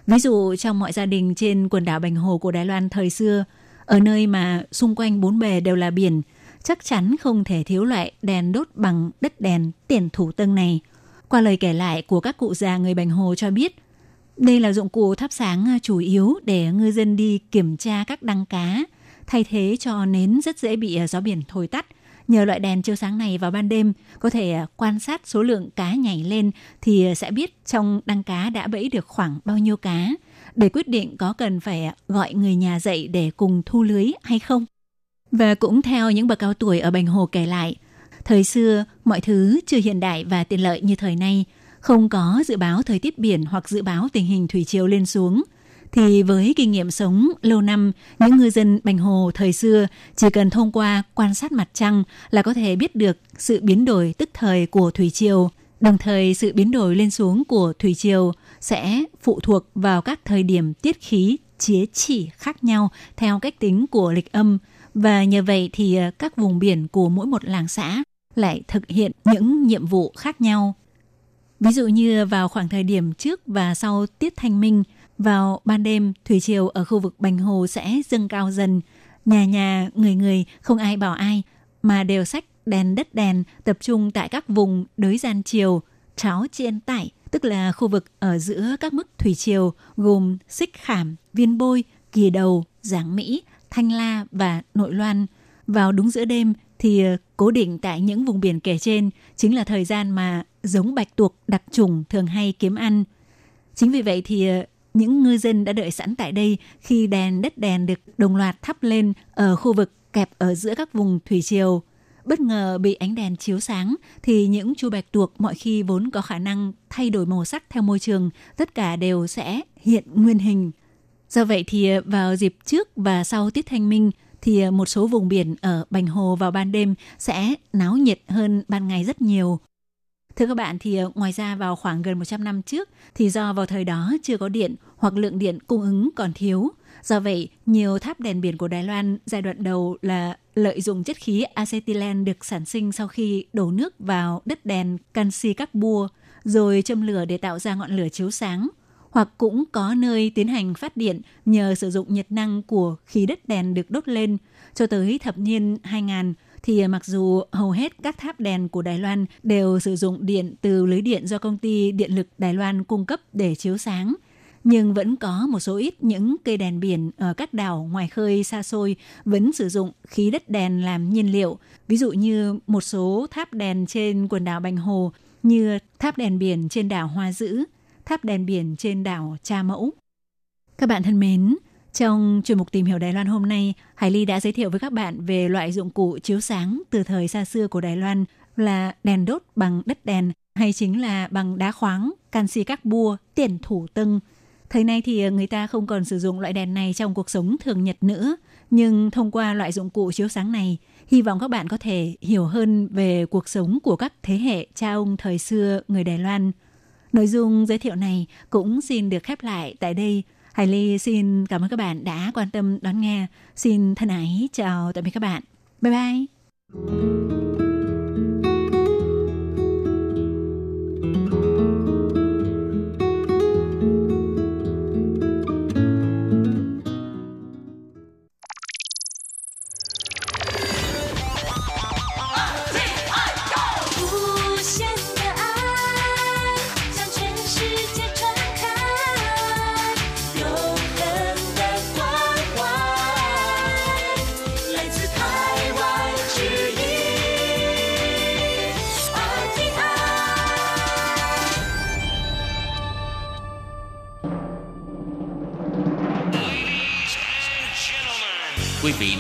Ví dụ trong mọi gia đình trên quần đảo Bành Hồ của Đài Loan thời xưa, ở nơi mà xung quanh bốn bề đều là biển, chắc chắn không thể thiếu loại đèn đốt bằng đất đèn tiền thủ tân này. Qua lời kể lại của các cụ già người Bành Hồ cho biết, đây là dụng cụ thắp sáng chủ yếu để ngư dân đi kiểm tra các đăng cá, thay thế cho nến rất dễ bị gió biển thổi tắt. Nhờ loại đèn chiếu sáng này vào ban đêm, có thể à, quan sát số lượng cá nhảy lên thì à, sẽ biết trong đăng cá đã bẫy được khoảng bao nhiêu cá, để quyết định có cần phải à, gọi người nhà dậy để cùng thu lưới hay không. Và cũng theo những bậc cao tuổi ở Bành Hồ kể lại, thời xưa mọi thứ chưa hiện đại và tiện lợi như thời nay, không có dự báo thời tiết biển hoặc dự báo tình hình thủy triều lên xuống thì với kinh nghiệm sống lâu năm, những ngư dân Bành Hồ thời xưa chỉ cần thông qua quan sát mặt trăng là có thể biết được sự biến đổi tức thời của thủy triều. Đồng thời sự biến đổi lên xuống của thủy triều sẽ phụ thuộc vào các thời điểm tiết khí chế chỉ khác nhau theo cách tính của lịch âm và nhờ vậy thì à, các vùng biển của mỗi một làng xã lại thực hiện những nhiệm vụ khác nhau. Ví dụ như vào khoảng thời điểm trước và sau tiết thanh minh, vào ban đêm, thủy triều ở khu vực Bành Hồ sẽ dâng cao dần. Nhà nhà, người người, không ai bảo ai, mà đều sách đèn đất đèn tập trung tại các vùng đới gian chiều, cháo chiên tải, tức là khu vực ở giữa các mức thủy triều gồm xích khảm, viên bôi, kỳ đầu, giảng Mỹ, thanh la và nội loan. Vào đúng giữa đêm thì ờ, cố định tại những vùng biển kể trên chính là thời gian mà giống bạch tuộc đặc trùng thường hay kiếm ăn. Chính vì vậy thì ờ, những ngư dân đã đợi sẵn tại đây khi đèn đất đèn được đồng loạt thắp lên ở khu vực kẹp ở giữa các vùng thủy triều. Bất ngờ bị ánh đèn chiếu sáng thì những chu bạch tuộc mọi khi vốn có khả năng thay đổi màu sắc theo môi trường, tất cả đều sẽ hiện nguyên hình. Do vậy thì ờ, vào dịp trước và sau tiết thanh minh thì ờ, một số vùng biển ở Bành Hồ vào ban đêm sẽ náo nhiệt hơn ban ngày rất nhiều. Thưa các bạn thì ờ, ngoài ra vào khoảng gần 100 năm trước thì do vào thời đó chưa có điện hoặc lượng điện cung ứng còn thiếu. Do vậy, nhiều tháp đèn biển của Đài Loan giai đoạn đầu là lợi dụng chất khí acetylen được sản sinh sau khi đổ nước vào đất đèn canxi carbua rồi châm lửa để tạo ra ngọn lửa chiếu sáng hoặc cũng có nơi tiến hành phát điện nhờ sử dụng nhiệt năng của khí đất đèn được đốt lên. Cho tới thập niên 2000 thì à, mặc dù hầu hết các tháp đèn của Đài Loan đều sử dụng điện từ lưới điện do công ty điện lực Đài Loan cung cấp để chiếu sáng, nhưng vẫn có một số ít những cây đèn biển ở các đảo ngoài khơi xa xôi vẫn sử dụng khí đất đèn làm nhiên liệu. Ví dụ như một số tháp đèn trên quần đảo Bành Hồ như tháp đèn biển trên đảo Hoa Dữ, tháp đèn biển trên đảo Cha Mẫu. Các bạn thân mến, trong chuyên mục tìm hiểu Đài Loan hôm nay, Hải Ly đã giới thiệu với các bạn về loại dụng cụ chiếu sáng từ thời xa xưa của Đài Loan là đèn đốt bằng đất đèn hay chính là bằng đá khoáng, canxi các bua, tiền thủ tưng. Thời nay thì ờ, người ta không còn sử dụng loại đèn này trong cuộc sống thường nhật nữa, nhưng thông qua loại dụng cụ chiếu sáng này, hy vọng các bạn có thể hiểu hơn về cuộc sống của các thế hệ cha ông thời xưa người Đài Loan. Nội dung giới thiệu này cũng xin được khép lại tại đây. Hải Ly xin cảm ơn các bạn đã quan tâm đón nghe. Xin thân ái chào tạm biệt các bạn. Bye bye.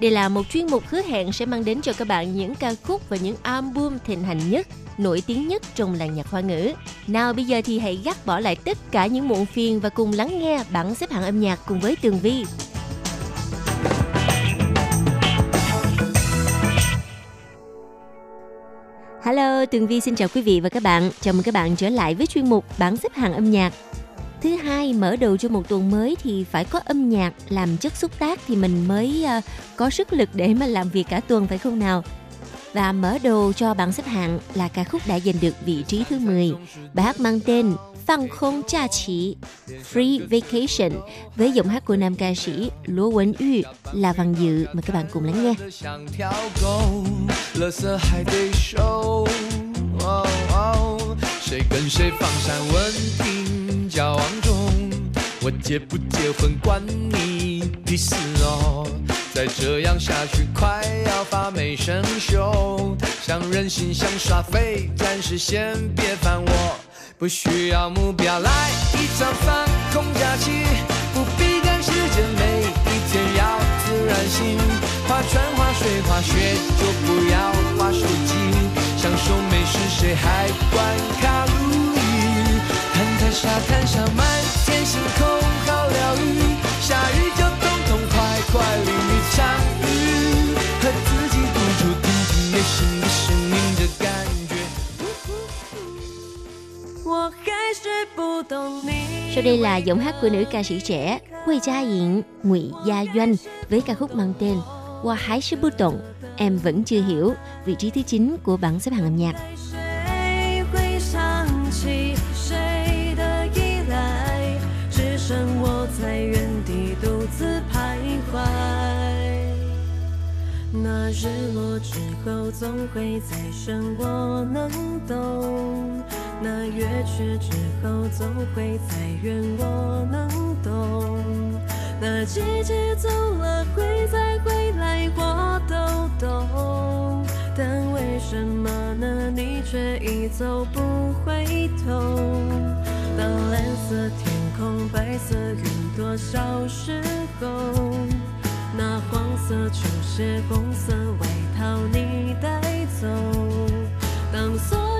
Đây là một chuyên mục hứa hẹn sẽ mang đến cho các bạn những ca khúc và những album thịnh hành nhất, nổi tiếng nhất trong làng nhạc hoa ngữ. Nào bây giờ thì hãy gác bỏ lại tất cả những muộn phiền và cùng lắng nghe bảng xếp hạng âm nhạc cùng với Tường Vi. Hello, Tường Vi xin chào quý vị và các bạn. Chào mừng các bạn trở lại với chuyên mục bảng xếp hạng âm nhạc thứ hai mở đầu cho một tuần mới thì phải có âm nhạc làm chất xúc tác thì mình mới uh, có sức lực để mà làm việc cả tuần phải không nào và mở đầu cho bảng xếp hạng là ca khúc đã giành được vị trí thứ 10 bài hát mang tên Phang không cha chỉ Free Vacation với giọng hát của nam ca sĩ Lúa Quấn Yu là Văn Dự mời các bạn cùng lắng nghe 像条狗，垃圾还得收。哦哦，谁跟谁放闪稳定 交往中，我结不结婚关你屁事哦！再这样下去，快要发霉生锈。想任性，想耍废，暂时先别烦我，不需要目标，来一场放空假期，不必赶时间，每一天要自然醒。划船、划水、滑雪，就不要划手机，享受美食，谁还管卡路里？看看沙滩上满天星空，好疗愈。下雨就痛痛快快淋漓场雨，和自己独处，听听内心的声音的感觉。我还是不懂你。 Sau đây là giọng hát của nữ ca sĩ trẻ Huê Gia Yện, Ngụy Gia Doanh với ca khúc mang tên Hoa Hái Sư Bù Tổng Em vẫn chưa hiểu vị trí thứ 9 của bảng xếp hạng âm nhạc. 那日落之后，总会再生我能懂；那月缺之后，总会再圆我能懂。那季节走了，会再回来，我都懂。但为什么呢？你却已走不回头。当蓝色天空、白色云朵消失后，那黄色球鞋、红色外套你带走。当所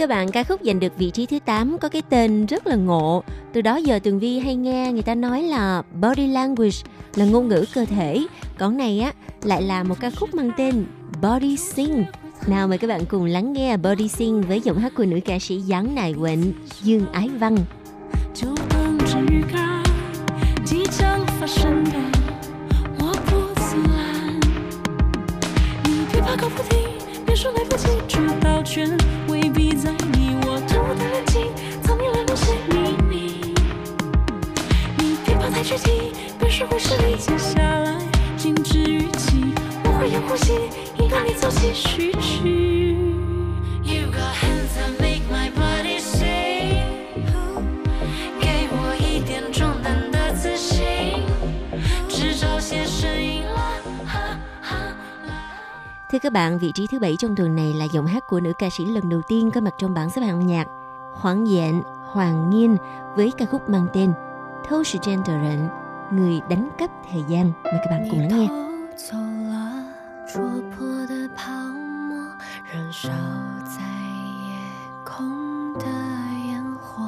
các bạn, ca khúc giành được vị trí thứ 8 có cái tên rất là ngộ. Từ đó giờ Tường Vi hay nghe người ta nói là body language là ngôn ngữ cơ thể. Còn này á lại là một ca khúc mang tên Body Sing. Nào mời các bạn cùng lắng nghe Body Sing với giọng hát của nữ ca sĩ Giáng Nài Quỳnh, Dương Ái Văn. 就等着预感即将发生的， 别怕太具体，别说故事里接下来静止语气，我会有呼吸，引导你走进序曲。You got hands that make my body sing。给我一点壮胆的自信，制造些声音啦，哈哈啦。 Thưa các bạn, vị trí thứ bảy trong tuần này là giọng hát của nữ ca sĩ lần đầu tiên có mặt trong bảng xếp hạng âm nhạc Hoàng Dện, Hoàng Nghiên với ca khúc mang tên Thâu Sự Trên Tờ Rệnh, người đánh cắp thời gian. Mời các bạn cùng lắng nghe. 走了，戳破的泡沫，燃烧在夜空的烟火。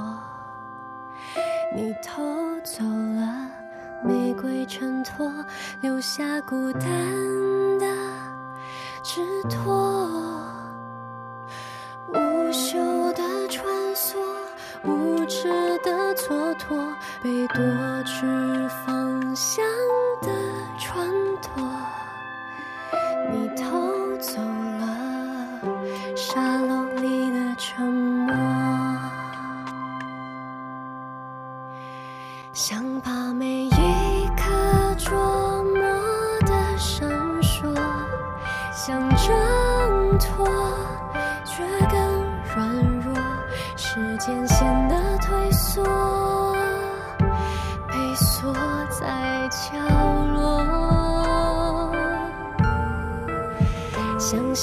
你偷走了每 玫瑰衬托，留下孤单的枝头。无休的穿梭， 无知的蹉跎，被夺去方向的船舵。你偷走了沙漏里的沉默，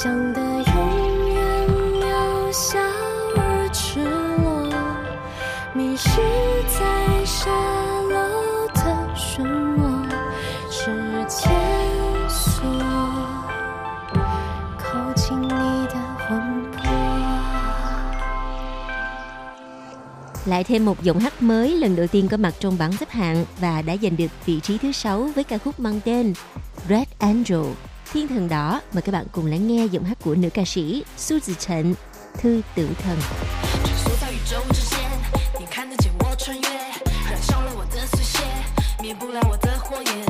想象的永远渺小而赤裸，迷失在沙漏的漩涡，时间锁，扣紧你的魂魄。 Lại thêm một giọng hát mới lần đầu tiên có mặt trong bảng xếp hạng và đã giành được vị trí thứ 6 với ca khúc mang tên Red Angel, Thiên thần đỏ. Mời các bạn cùng lắng nghe giọng hát của nữ ca sĩ Su Zi Chen, Thư tử thần. 穿梭在宇宙之间，你看得见我穿越，燃烧了我的碎屑，灭不了我的火焰，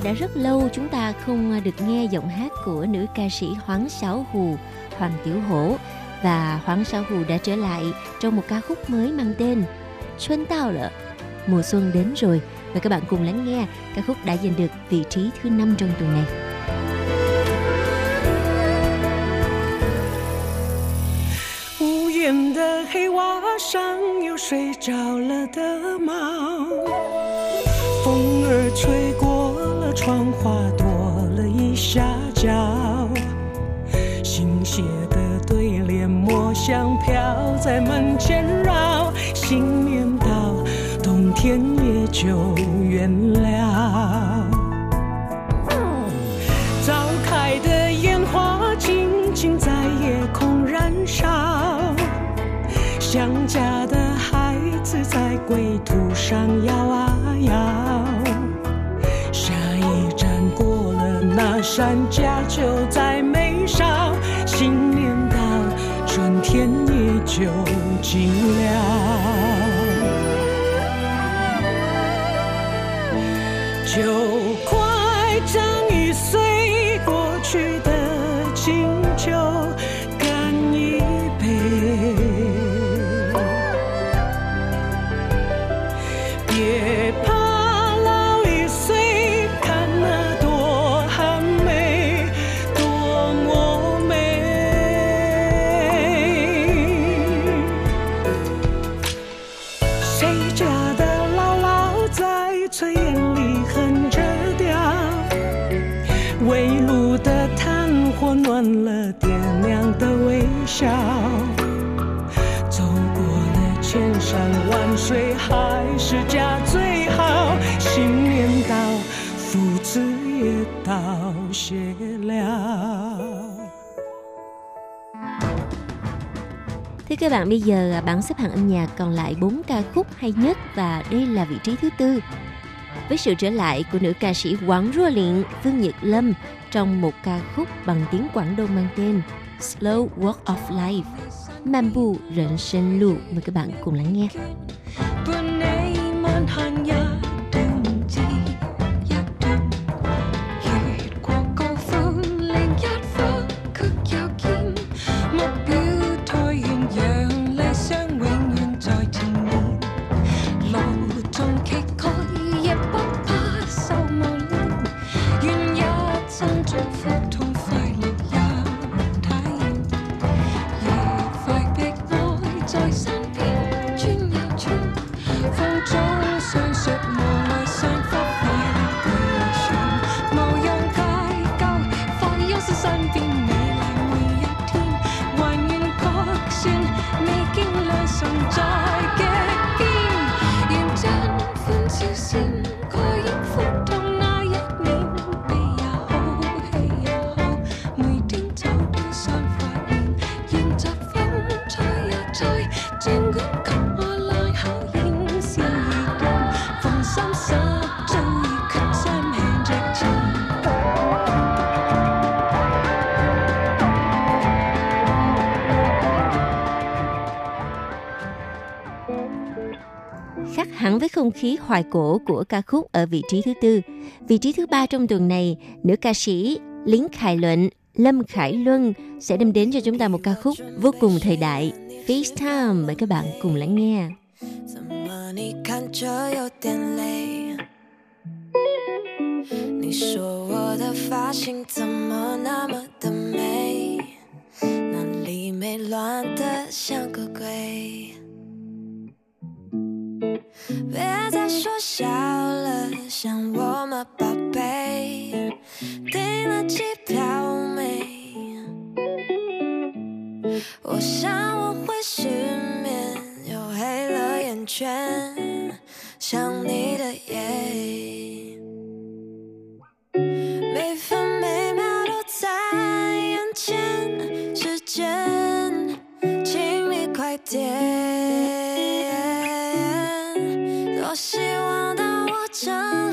đã rất lâu chúng ta không được nghe giọng hát của nữ ca sĩ Hoáng Sáo Hù, Hoàng Tiểu Hổ và Hoáng Sáo Hù đã trở lại trong một ca khúc mới mang tên Xuân Tao Lợ. Mùa xuân đến rồi và các bạn cùng lắng nghe ca khúc đã giành được vị trí thứ năm trong tuần này. 无缘的黑瓦上有睡着了的猫，风儿吹过 窗花，多了一下角。新写的对联，墨香飘在门前绕，新年到，冬天也就远了。早开的烟花静静在夜空燃烧，想家的孩子在归途上摇啊摇。山家就在眉梢，新年到，春天也就近了。Các bạn, bây giờ à, bảng xếp hạng âm nhạc còn lại 4 ca khúc hay nhất và đây là vị trí thứ tư. Với sự trở lại của nữ ca sĩ Quảng Rua Liện, Phương Nhật Lâm trong một ca khúc bằng tiếng Quảng Đông mang tên Slow Walk of Life, Mambu Rệnh sen Lu. Mời các bạn cùng lắng nghe. không khí hoài cổ của ca khúc ở vị trí thứ tư. Vị trí thứ ba trong tuần này, nữ ca sĩ Lính Khải Luận, Lâm Khải Luân sẽ đem đến cho chúng ta một ca khúc vô cùng thời đại. FaceTime mời các bạn cùng lắng nghe. Zamani 别再说笑了想我吗宝贝订了机票没我想我会失眠又黑了眼圈想你的夜每分每秒都在眼前时间请你快点。多希望当我长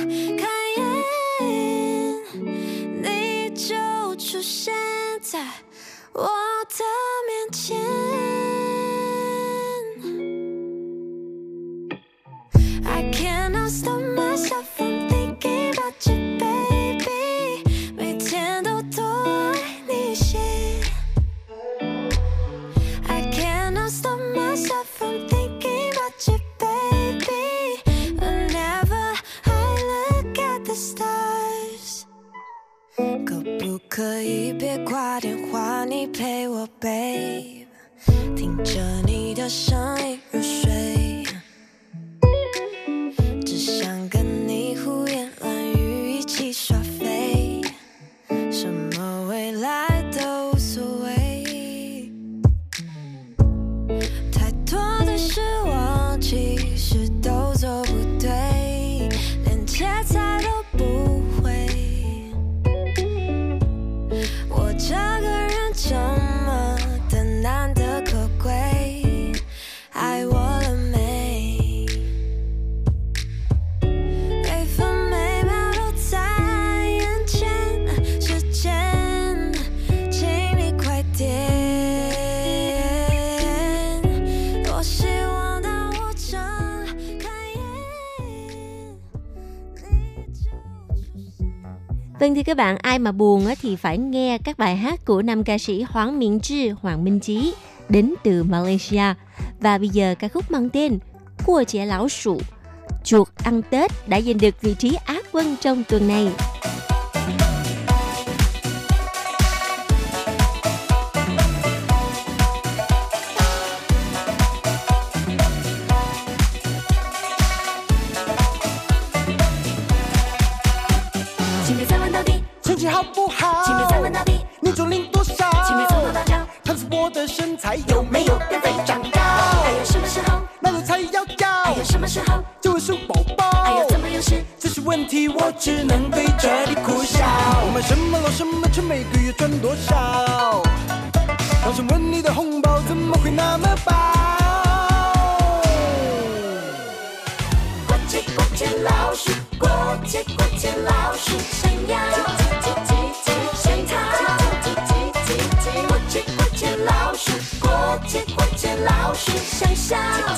các bạn ai mà buồn thì phải nghe các bài hát của nam ca sĩ Hoàng Minh Trí, Hoàng Minh Chí đến từ Malaysia. Và bây giờ ca khúc mang tên của trẻ lão sụ, chuột ăn Tết đã giành được vị trí á quân trong tuần này. 好不好？请你放了里？你重领多少？请你？看我的身材有没有变肥？去想象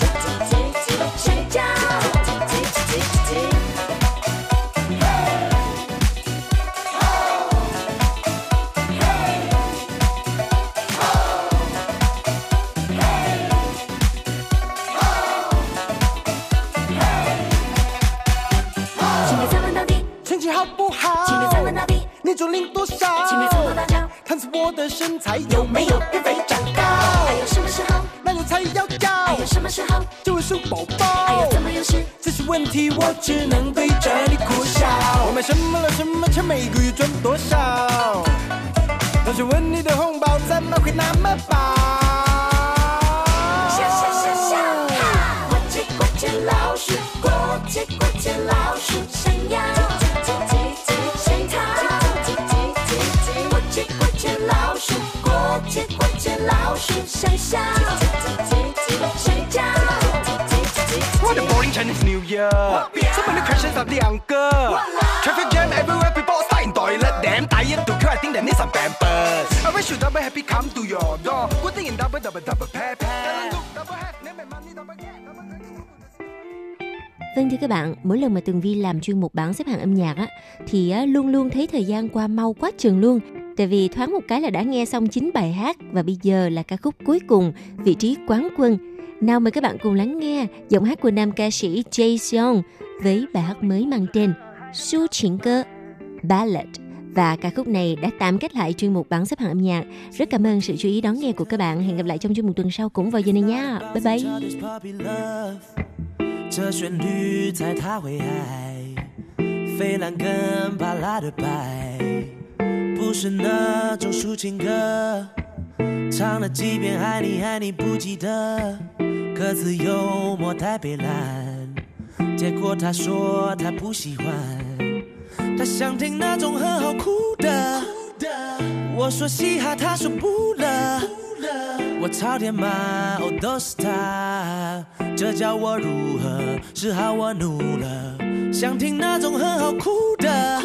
come to your door cuối tiếng nhìn double double double pe pe Vâng thưa các bạn, mỗi lần mà Tường Vi làm chuyên mục bảng xếp hạng âm nhạc á, thì á, luôn luôn thấy thời gian qua mau quá trường luôn. Tại vì thoáng một cái là đã nghe xong 9 bài hát và bây giờ là ca khúc cuối cùng, vị trí quán quân. Nào mời các bạn cùng lắng nghe giọng hát của nam ca sĩ Jay Seon với bài hát mới mang tên Su Chỉnh Cơ Ballad. và ca khúc này đã tạm kết lại chuyên mục bảng xếp hạng âm nhạc. Rất cảm ơn sự chú ý đón nghe của các bạn. Hẹn gặp lại trong chuyên mục tuần sau cũng vào giờ này nha. Bye bye. 这旋律猜他会爱，飞兰跟巴拉的白，不是那种抒情歌，唱了几遍爱你爱你不记得，歌词幽默太悲蓝，结果他说他不喜欢， 他想听那种很好哭的，我说嘻哈，他说不了。我朝天骂，哦都是他，这叫我如何是好？我怒了，想听那种很好哭的，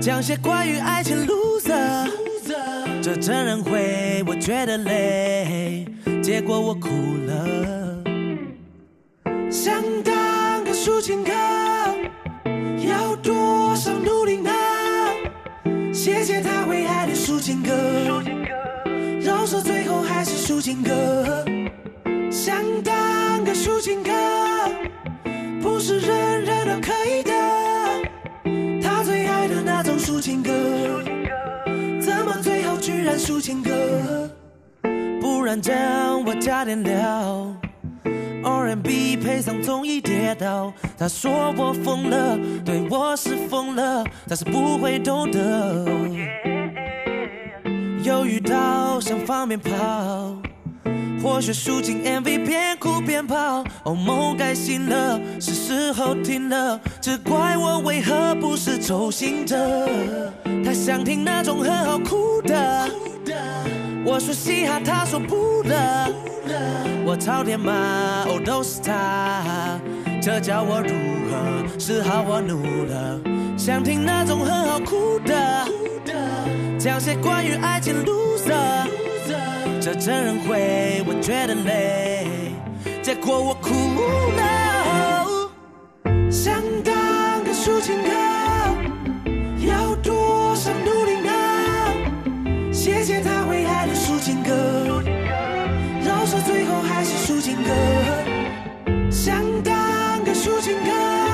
讲些关于爱情 loser，这真人会我觉得累，结果我哭了。想当个抒情歌，要多少努力呢？谢谢他会爱的抒情歌。饶舌最后还是抒情歌，想当个抒情歌，不是人人都可以的。他最爱的那种抒情歌，怎么最后居然抒情歌？不然这样我加点料，R&B 配上综艺跌倒。他说我疯了，对我是疯了，但是不会懂得。又遇到想放鞭炮，或许抒情 MV 边哭边跑。哦，梦该醒了，是时候停了，只怪我为何不是周星哲。他想听那种很好哭的，我说嘻哈，他说不了。我朝天骂，哦都是他，这叫我如何是好？我怒了，想听那种很好哭的。讲些关于爱情 loser，这真人会我觉得累，结果我哭了。想当个抒情歌，要多少努力呢？谢谢他想当个抒情歌。